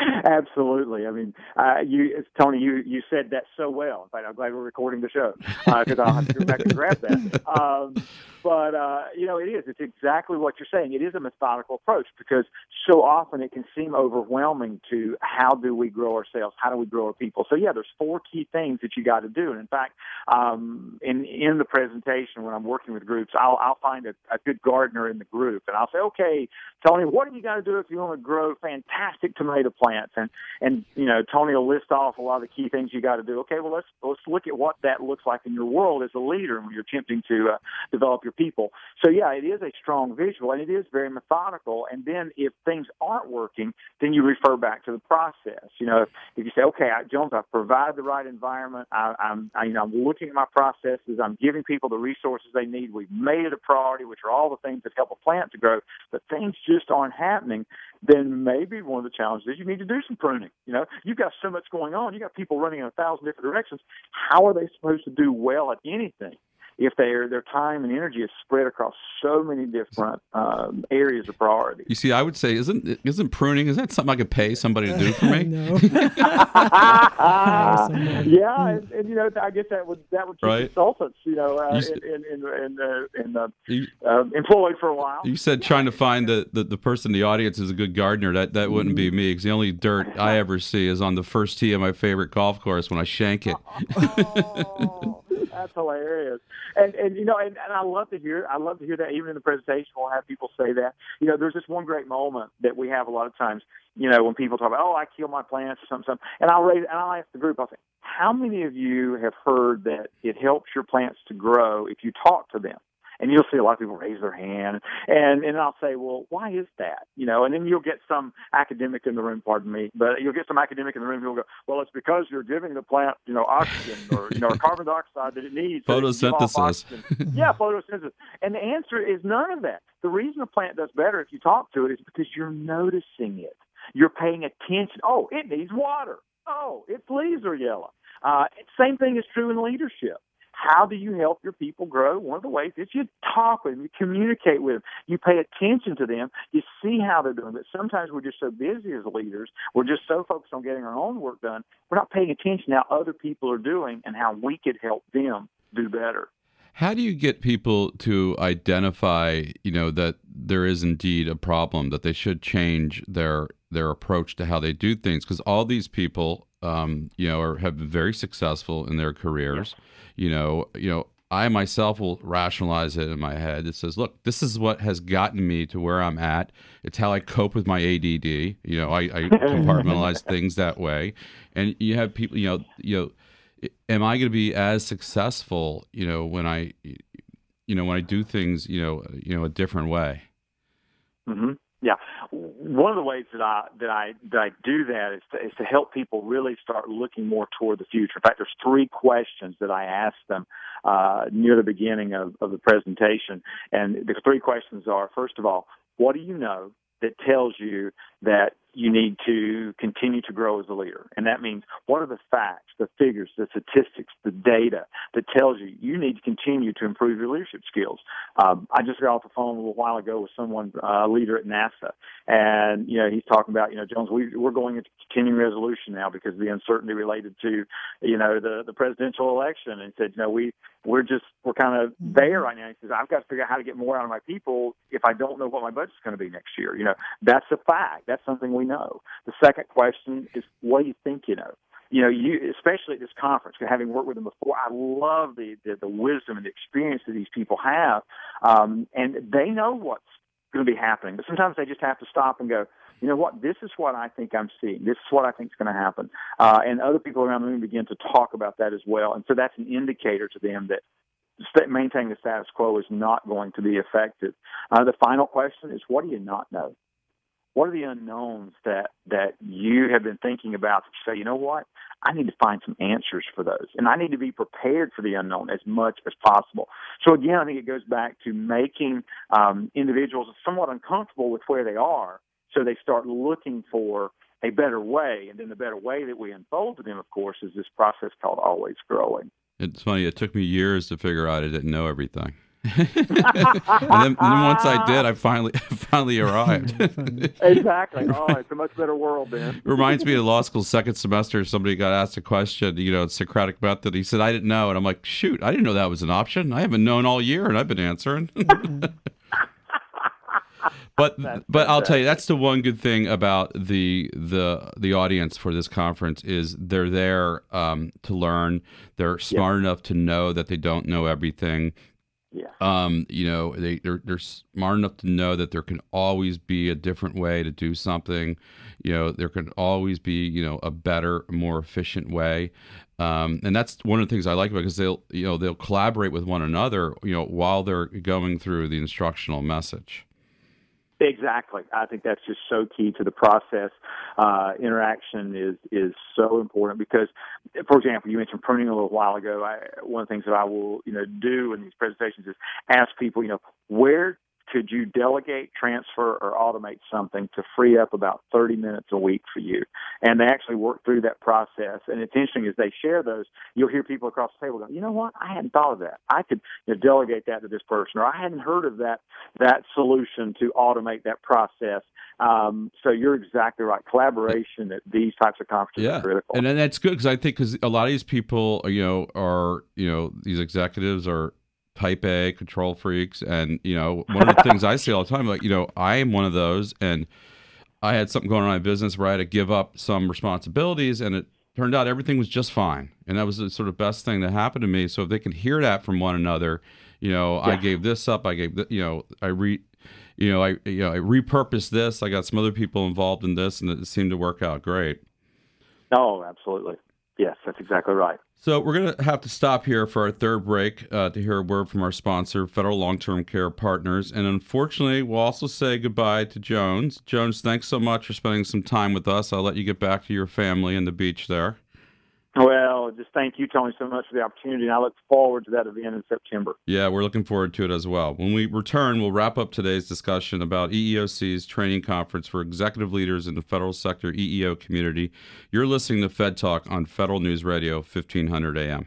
[SPEAKER 7] <laughs> <laughs>
[SPEAKER 10] Absolutely. I mean, uh, you, Tony, you you said that so well. In fact, I'm glad we're recording the show because uh, I'll have to go back and grab that. <laughs> Um, but uh, you know, it is. It's exactly what you're saying. It is a methodical approach because so often it can seem overwhelming to how do we grow ourselves? How do we grow our people? So yeah, there's four key things that you got to do. And in fact, um, in in the presentation when I'm working with groups, I'll I'll find a, a good gardener in the group and I'll say, okay, Tony, what do you got to do if you want to grow fantastic tomato plants? and and you know Tony will list off a lot of the key things you got to do. Okay, well let's let's look at what that looks like in your world as a leader when you're attempting to uh, develop your people. So yeah, it is a strong visual, and it is very methodical. And then if things aren't working, then you refer back to the process. You know, if you say, okay, I, Jones, I've provided the right environment. I, I'm I, you know I'm looking at my processes. I'm giving people the resources they need. We've made it a priority, which are all the things that help a plant to grow. But things just aren't happening then maybe one of the challenges is you need to do some pruning. You know, you've got so much going on. You got people running in a thousand different directions. How are they supposed to do well at anything? If their their time and energy is spread across so many different um, areas of priority.
[SPEAKER 7] You see, I would say, isn't isn't pruning? Is that something I could pay somebody to do for me? <laughs>
[SPEAKER 8] no. <laughs> <laughs>
[SPEAKER 10] yeah, and, and, you know, I guess that would that would keep
[SPEAKER 7] Right.
[SPEAKER 10] consultants, you know, uh,
[SPEAKER 7] You s-
[SPEAKER 10] in in in, uh, in uh,
[SPEAKER 7] You,
[SPEAKER 10] uh, employed for a while.
[SPEAKER 7] you said trying to find the, the, the person in the audience is a good gardener. That that wouldn't be me because the only dirt I ever see is on the first tee of my favorite golf course when I shank it.
[SPEAKER 10] oh, that's hilarious. And and you know, and, and I love to hear I love to hear that even in the presentation we'll have people say that. You know, there's this one great moment that we have a lot of times, you know, when people talk about, Oh, I kill my plants or something, something and I'll raise and I'll ask the group, I'll say, How many of you have heard that it helps your plants to grow if you talk to them? And you'll see a lot of people raise their hand, and and I'll say, well, why is that? You know, and then you'll get some academic in the room, pardon me, but you'll get some academic in the room who'll go, well, it's because you're giving the plant, you know, oxygen <laughs> or you know, carbon dioxide that it needs. so it can give off
[SPEAKER 7] Photosynthesis.
[SPEAKER 10] yeah, photosynthesis. And the answer is none of that. The reason a plant does better if you talk to it is because you're noticing it. You're paying attention. Oh, it needs water. Oh, its leaves are yellow. Uh, same thing is true in leadership. How do you help your people grow? One of the ways is you talk with them, you communicate with them, you pay attention to them, you see how they're doing. But sometimes we're just so busy as leaders, we're just so focused on getting our own work done, we're not paying attention to how other people are doing and how we could help them do better.
[SPEAKER 7] How do you get people to identify, you know, that there is indeed a problem, that they should change their their approach to how they do things? Because all these people, um, you know, are, have been very successful in their careers. You know, you know, I myself will rationalize it in my head. It says, look, this is what has gotten me to where I'm at. It's how I cope with my ADD. You know, I, I <laughs> compartmentalize things that way. And you have people, you know, you know am I going to be as successful, you know, when I, you know, when I do things, you know, you know, a different way?
[SPEAKER 10] hmm Yeah, one of the ways that I that I that I do that is to, is to help people really start looking more toward the future. In fact, there's three questions that I ask them uh, near the beginning of, of the presentation, and the three questions are: first of all, what do you know that tells you that you need to continue to grow as a leader. And that means what are the facts, the figures, the statistics, the data that tells you you need to continue to improve your leadership skills. Um, I just got off the phone a little while ago with someone, uh, a leader at NASA, and you know he's talking about you know Jones, we, we're going into continuing resolution now because of the uncertainty related to you know the the presidential election, and he said you know we we're just we're kind of there right now. He says I've got to figure out how to get more out of my people if I don't know what my budget's going to be next year. You know that's a fact. That's something we know. The second question is what do you think you know? You know, you especially at this conference, having worked with them before, I love the the, the wisdom and the experience that these people have, um, and they know what's going to be happening. But sometimes they just have to stop and go, you know what, this is what I think I'm seeing. This is what I think is going to happen. Uh, and other people around the room begin to talk about that as well. And so that's an indicator to them that maintaining the status quo is not going to be effective. Uh, the final question is, what do you not know? What are the unknowns that that you have been thinking about? That you say, you know what, I need to find some answers for those, and I need to be prepared for the unknown as much as possible. So again, I think it goes back to making um, individuals somewhat uncomfortable with where they are, so they start looking for a better way, and then the better way that we unfold to them, of course, is this process called always growing.
[SPEAKER 7] It's funny. It took me years to figure out I didn't know everything. And, then, and then once I did, I finally <laughs> finally arrived.
[SPEAKER 10] exactly. Oh, it's a much better world then. <laughs>
[SPEAKER 7] Reminds me of law school second semester. Somebody got asked a question, you know, Socratic method. He said, "I didn't know," and I'm like, "Shoot, I didn't know that was an option. I haven't known all year, and I've been answering." <laughs> but but I'll tell you, that's the one good thing about the the the audience for this conference is they're there um, to learn. They're smart enough to know that they don't know everything
[SPEAKER 10] Yeah.
[SPEAKER 7] Um, you know, they they're they're smart enough to know that there can always be a different way to do something. You know, there can always be you know a better, more efficient way. Um, and that's one of the things I like about because they'll you know they'll collaborate with one another. You know, while they're going through the instructional message.
[SPEAKER 10] Exactly. I think that's just so key to the process. Uh, interaction is is so important because, for example, you mentioned pruning a little while ago. I, one of the things that I will you know do in these presentations is ask people, you know, where could you delegate, transfer, or automate something to free up about 30 minutes a week for you? And they actually work through that process. And it's interesting as they share those, you'll hear people across the table go, you know what? I hadn't thought of that. I could you know, delegate that to this person, or I hadn't heard of that that solution to automate that process. Um, so you're exactly right. Collaboration at these types of conferences
[SPEAKER 7] yeah.
[SPEAKER 10] is critical.
[SPEAKER 7] And then that's good because I think because a lot of these people, you know, are you know these executives are type A control freaks. And, you know, one of the things I say all the time, like, you know, I am one of those. And I had something going on in my business where I had to give up some responsibilities and it turned out everything was just fine. And that was the sort of best thing that happened to me. So if they can hear that from one another, you know, yeah. I gave this up, I gave, th- you know, I re, you know, I, you know, I repurposed this. I got some other people involved in this and it seemed to work out great.
[SPEAKER 10] Oh, absolutely. Yes, that's exactly right.
[SPEAKER 7] So we're going to have to stop here for our third break uh, to hear a word from our sponsor, Federal Long-Term Care Partners. And unfortunately, we'll also say goodbye to Jones. Jones, thanks so much for spending some time with us. I'll let you get back to your family and the beach there.
[SPEAKER 10] Well, just thank you, Tony, so much for the opportunity. And I look forward to that event in September.
[SPEAKER 7] Yeah, we're looking forward to it as well. When we return, we'll wrap up today's discussion about EEOC's training conference for executive leaders in the federal sector EEO community. You're listening to Fed Talk on Federal News Radio, 1500 AM.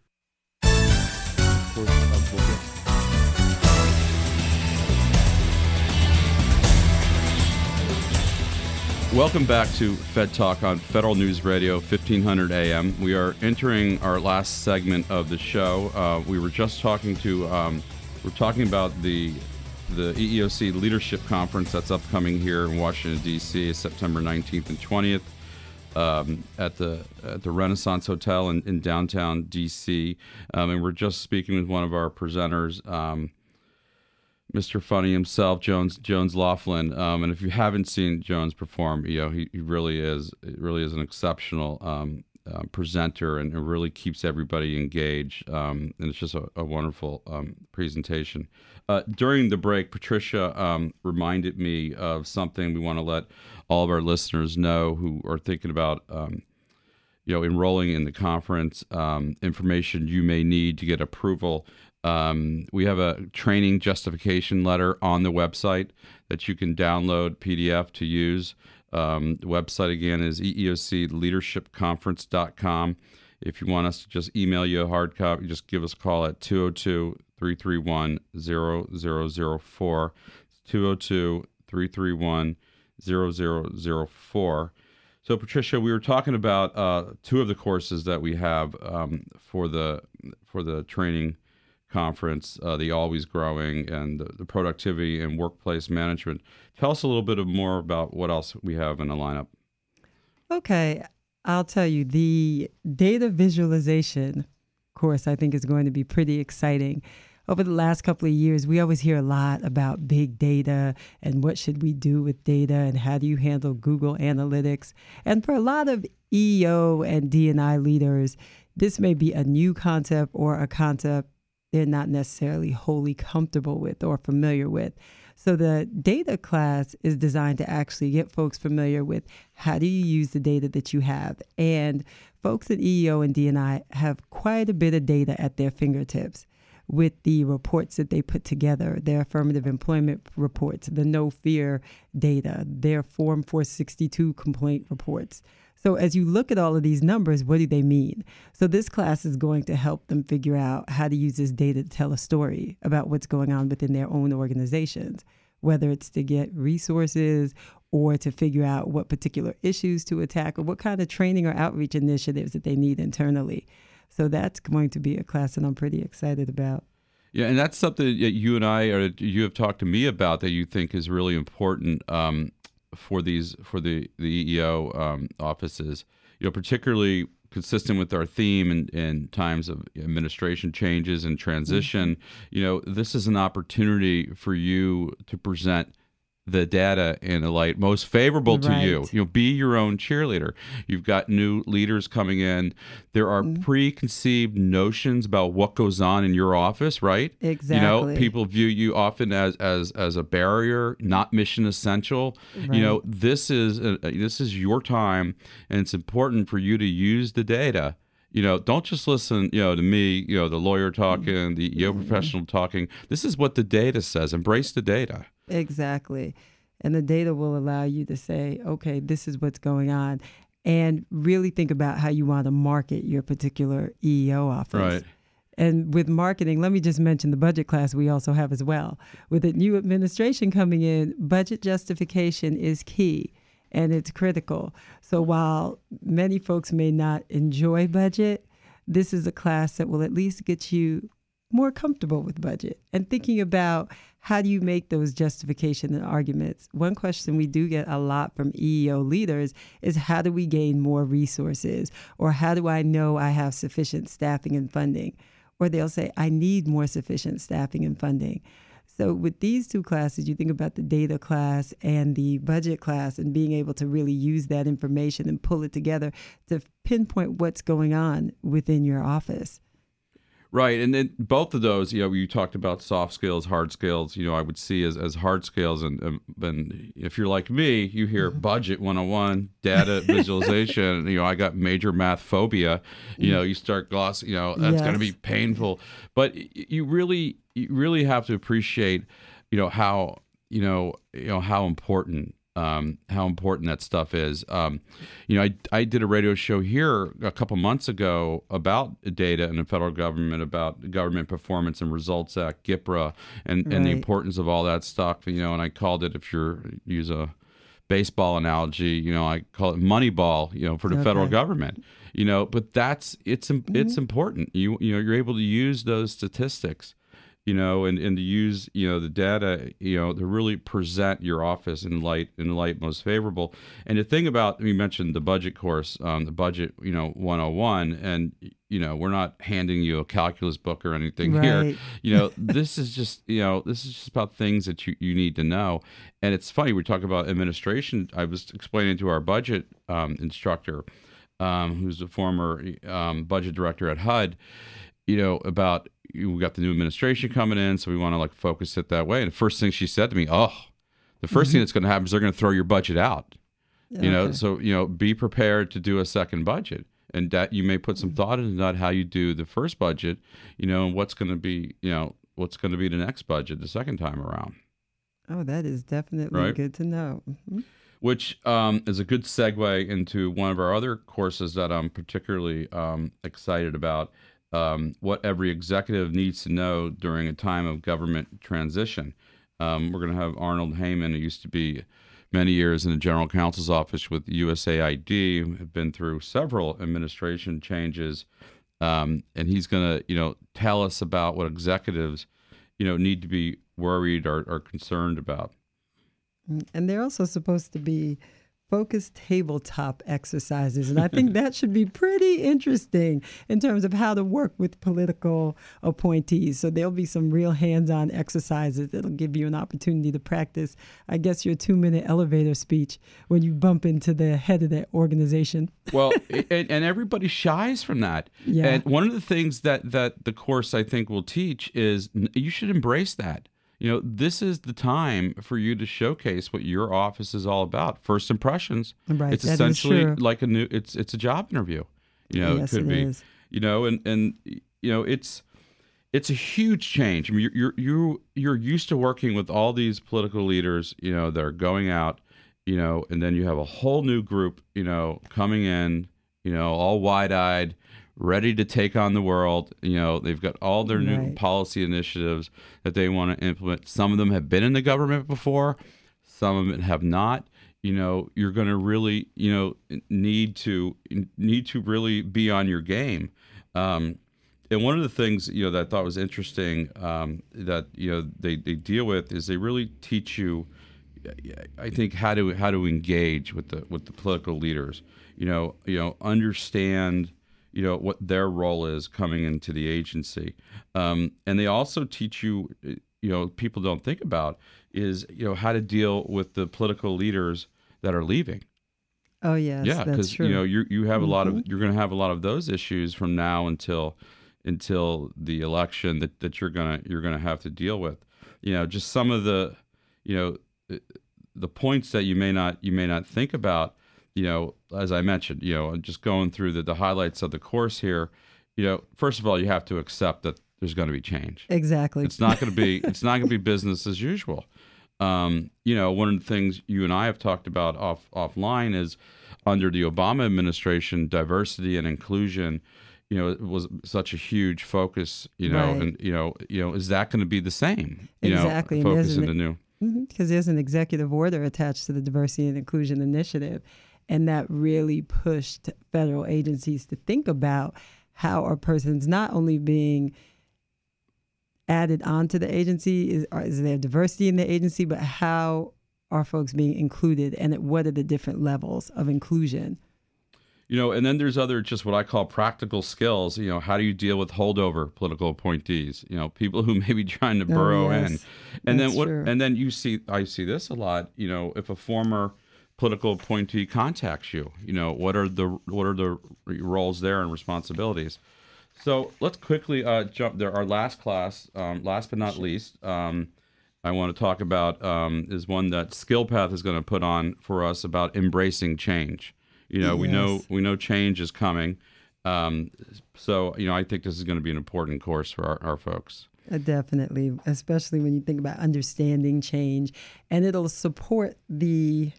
[SPEAKER 7] Welcome back to Fed Talk on Federal News Radio, 1500 AM. We are entering our last segment of the show. Uh, we were just talking to, um, we're talking about the the EEOC Leadership Conference that's upcoming here in Washington D.C. September 19th and 20th um, at the at the Renaissance Hotel in, in downtown D.C. Um, and we're just speaking with one of our presenters. Um, Mr. Funny himself, Jones Jones Loflin. Um, and if you haven't seen Jones perform, you know he, he really is really is an exceptional um, uh, presenter and it really keeps everybody engaged. Um, and it's just a, a wonderful um, presentation. Uh, during the break, Patricia um, reminded me of something we want to let all of our listeners know who are thinking about um, you know enrolling in the conference information you may need to get approval um, we have a training justification letter on the website that you can download PDF to use. Um, the website again is eeocleadershipconference.com. If you want us to just email you a hard copy, just give us a call at 202 331 0004. 202 331 0004. So, Patricia, we were talking about uh, two of the courses that we have um, for the for the training conference, uh, the Always Growing, and the, the, productivity and workplace management. Tell us a little bit of more about what else we have in the lineup.
[SPEAKER 8] Okay, I'll tell you the data visualization course. I think is going to be pretty exciting. Over the last couple of years, we always hear a lot about big data and what should we do with data and how do you handle Google Analytics. And for a lot of EO and D&I leaders, this may be a new concept or a concept they're not necessarily wholly comfortable with or familiar with. So the data class is designed to actually get folks familiar with how do you use the data that you have. And folks at EEO and D&I have quite a bit of data at their fingertips with the reports that they put together, their affirmative employment reports, the no fear data, their Form 462 complaint reports. So as you look at all of these numbers, what do they mean? So this class is going to help them figure out how to use this data to tell a story about what's going on within their own organizations, whether it's to get resources or to figure out what particular issues to attack or what kind of training or outreach initiatives that they need internally. So that's going to be a class that I'm pretty excited about.
[SPEAKER 7] Yeah, and that's something that you and I, or you have talked to me about that you think is really important um, for these for the the EEO um, offices. You know, particularly consistent with our theme in, in times of administration changes and transition. Mm-hmm. You know, this is an opportunity for you to present the data in a light most favorable to right. you. You know, be your own cheerleader. You've got new leaders coming in. There are mm-hmm. preconceived notions about what goes on in your office, right?
[SPEAKER 8] Exactly.
[SPEAKER 7] You know, people view you often as as as a barrier, not mission essential. Right. You know, this is a, this is your time, and it's important for you to use the data you know, don't just listen, you know, to me, you know, the lawyer talking, the EO mm-hmm. professional talking. This is what the data says. Embrace the data.
[SPEAKER 8] Exactly. And the data will allow you to say, okay, this is what's going on. And really think about how you want to market your particular EEO office.
[SPEAKER 7] Right.
[SPEAKER 8] And with marketing, let me just mention the budget class we also have as well. With the new administration coming in, budget justification is key and it's critical. So while many folks may not enjoy budget, this is a class that will at least get you more comfortable with budget and thinking about how do you make those justification and arguments. One question we do get a lot from EEO leaders is how do we gain more resources or how do I know I have sufficient staffing and funding? Or they'll say I need more sufficient staffing and funding. So with these two classes, you think about the data class and the budget class and being able to really use that information and pull it together to pinpoint what's going on within your office.
[SPEAKER 7] Right, and then both of those, you know, you talked about soft skills, hard skills. You know, I would see as, as hard skills, and and if you're like me, you hear mm-hmm. budget 101, data <laughs> visualization. you know, I got major math phobia. You know, you start gloss. You know, that's yes. going to be painful. But you really, you really have to appreciate, you know, how you know, you know how important um, how important that stuff is. Um, you know, I, I did a radio show here a couple months ago about data and the federal government, about government performance and results act, GPRA, and, right. and the importance of all that stuff. You know, and I called it, if you're use a baseball analogy, you know, I call it Moneyball. You know, for the okay. federal government. You know, but that's it's mm-hmm. it's important. You you know, you're able to use those statistics you know, and, and to use, you know, the data, you know, to really present your office in light in the light most favorable. And the thing about we mentioned the budget course, um, the budget, you know, 101, and you know, we're not handing you a calculus book or anything right. here. You know, this is just, you know, this is just about things that you, you need to know. And it's funny, we talk about administration. I was explaining to our budget um, instructor, um, who's a former um, budget director at HUD, you know, about we got the new administration coming in, so we want to like focus it that way. And the first thing she said to me, oh, the 1st mm-hmm. thing that's going to happen is they're going to throw your budget out. You know, so you know, be prepared to do a second budget, and that you may put some mm-hmm. thought into that how you do the first budget. You know, and what's going to be, you know, what's going to be the next budget the second time around.
[SPEAKER 8] Oh, that is definitely right? good to know. Mm-hmm.
[SPEAKER 7] Which um, is a good segue into one of our other courses that I'm particularly um, excited about um, what every executive needs to know during a time of government transition. Um, we're going to have Arnold Heyman, who used to be many years in the general counsel's office with USAID, have been through several administration changes, um, and he's going to, you know, tell us about what executives, you know, need to be worried or, or concerned about.
[SPEAKER 8] And they're also supposed to be focused tabletop exercises. And I think <laughs> that should be pretty interesting in terms of how to work with political appointees. So there'll be some real hands on exercises that'll give you an opportunity to practice, I guess, your two minute elevator speech when you bump into the head of that organization. <laughs>
[SPEAKER 7] well, <laughs> and, and everybody shies from that.
[SPEAKER 8] Yeah.
[SPEAKER 7] And one of the things that, that the course I think will teach is you should embrace that you know, this is the time for you to showcase what your office is all about. First impressions.
[SPEAKER 8] Right.
[SPEAKER 7] It's essentially like a new. It's it's a job interview. You know,
[SPEAKER 8] yes,
[SPEAKER 7] it could
[SPEAKER 8] it
[SPEAKER 7] be.
[SPEAKER 8] Is.
[SPEAKER 7] You know, and and you know, it's it's a huge change. I mean, you're you're you're used to working with all these political leaders. You know, they're going out you know, and then you have a whole new group, you know, coming in, you know, all wide eyed, ready to take on the world. You know, they've got all their new
[SPEAKER 8] Right.
[SPEAKER 7] policy initiatives that they want to implement. Some of them have been in the government before, some of them have not. You know, you're going to really, you know, need to need to really be on your game. Um, and one of the things you know that I thought was interesting um, that you know they, they deal with is they really teach you, I think how to how to engage with the with the political leaders. You know, you know, understand you know what their role is coming into the agency, um, and they also teach you, you know, people don't think about is you know how to deal with the political leaders that are leaving.
[SPEAKER 8] Oh yes,
[SPEAKER 7] yeah, because you know you you have a lot of
[SPEAKER 8] Mhm.
[SPEAKER 7] you're going to have a lot of those issues from now until until the election that, that you're gonna you're gonna have to deal with. You know, just some of the you know the points that you may not you may not think about. You know, as I mentioned, you know, just going through the, the highlights of the course here. You know, first of all, you have to accept that there's going to be change.
[SPEAKER 8] Exactly.
[SPEAKER 7] It's not going to be <laughs> it's not going to be business as usual. Um, you know, one of the things you and I have talked about off offline is under the Obama administration, diversity and inclusion. You know, it was such a huge focus. You know,
[SPEAKER 8] Right.
[SPEAKER 7] and you know, you know, is that going to be the same? You
[SPEAKER 8] Exactly,
[SPEAKER 7] know, focus in the new.
[SPEAKER 8] because there's an executive order attached to the diversity and inclusion initiative and that really pushed federal agencies to think about how are persons not only being added onto the agency is, is there diversity in the agency but how are folks being included and at what are the different levels of inclusion
[SPEAKER 7] You know, and then there's other just what I call practical skills. You know, how do you deal with holdover political appointees? You know, people who may be trying to
[SPEAKER 8] Oh,
[SPEAKER 7] burrow
[SPEAKER 8] yes.
[SPEAKER 7] in, and then what?
[SPEAKER 8] true.
[SPEAKER 7] And then you see, I see this a lot. You know, if a former political appointee contacts you, you know, what are the what are the roles there and responsibilities? So let's quickly uh, jump there. Our last class, um, last but not least, um, I want to talk about um, is one that SkillPath is going to put on for us about embracing change. You know, we know we know change is coming. Um, so you know, I think this is going to be an important course for our, our folks.
[SPEAKER 8] Uh, Definitely, especially when you think about understanding change, and it'll support the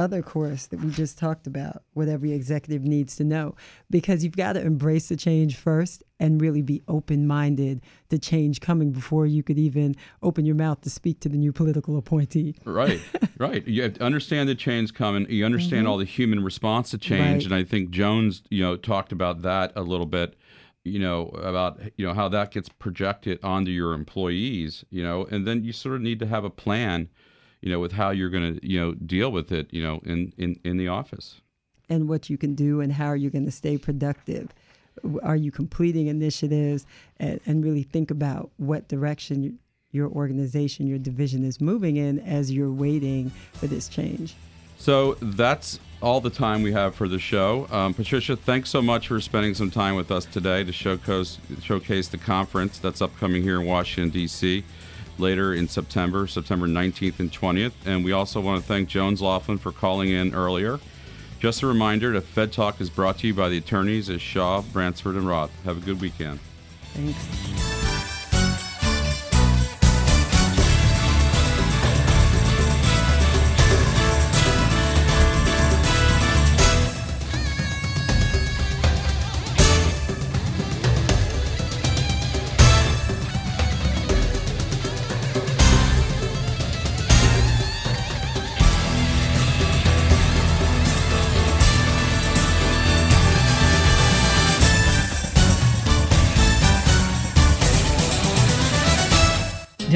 [SPEAKER 8] other course that we just talked about, what every executive needs to know, because you've got to embrace the change first and really be open minded to change coming before you could even open your mouth to speak to the new political appointee.
[SPEAKER 7] Right, <laughs> right. You have to understand the change coming. You understand all the human response to change,
[SPEAKER 8] Mm-hmm. Right.
[SPEAKER 7] and I think Jones, you know, talked about that a little bit. You know about you know how that gets projected onto your employees. You know, and then you sort of need to have a plan. You know, with how you're going to you know deal with it. You know, in in in the office.
[SPEAKER 8] and what you can do and how are you're going to stay productive. Are you completing initiatives and, and really think about what direction you, your organization, your division is moving in as you're waiting for this change?
[SPEAKER 7] So that's all the time we have for the show. Um, Patricia, thanks so much for spending some time with us today to showcase, showcase the conference that's upcoming here in Washington, D.C. later in September, September 19th and 20th. And we also want to thank Jones Loflin for calling in earlier. Just a reminder that Fed Talk is brought to you by the attorneys at Shaw, Bransford, and Roth. Have a good weekend.
[SPEAKER 8] Thanks.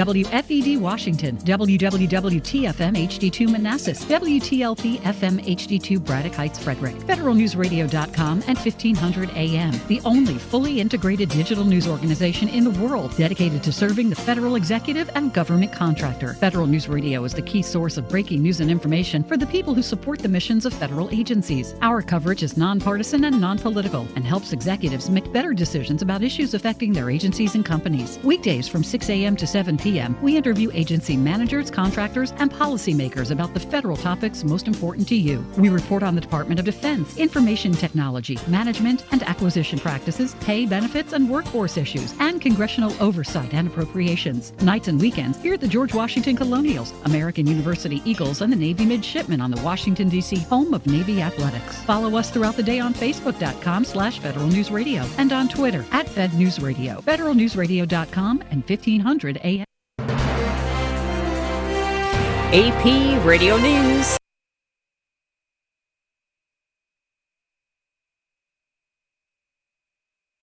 [SPEAKER 11] WFED Washington, WWWTFM HD2 Manassas, WTLP FM HD2 Braddock Heights Frederick, federalnewsradio.com, and 1500 AM, the only fully integrated digital news organization in the world dedicated to serving the federal executive and government contractor. Federal News Radio is the key source of breaking news and information for the people who support the missions of federal agencies. Our coverage is nonpartisan and non-political and helps executives make better decisions about issues affecting their agencies and companies. Weekdays from 6 a.m. to 7 p.m. p.m., we interview agency managers, contractors, and policymakers about the federal topics most important to you. We report on the Department of Defense, information technology, management and acquisition practices, pay benefits and workforce issues, and congressional oversight and appropriations. Nights and weekends, hear at the George Washington Colonials, American University Eagles, and the Navy Midshipmen on the Washington, D.C. home of Navy Athletics. Follow us throughout the day on Facebook.com slash Federal News Radio and on Twitter at Fed News Radio, federalnewsradio.com and 1500 AM.
[SPEAKER 12] AP Radio News.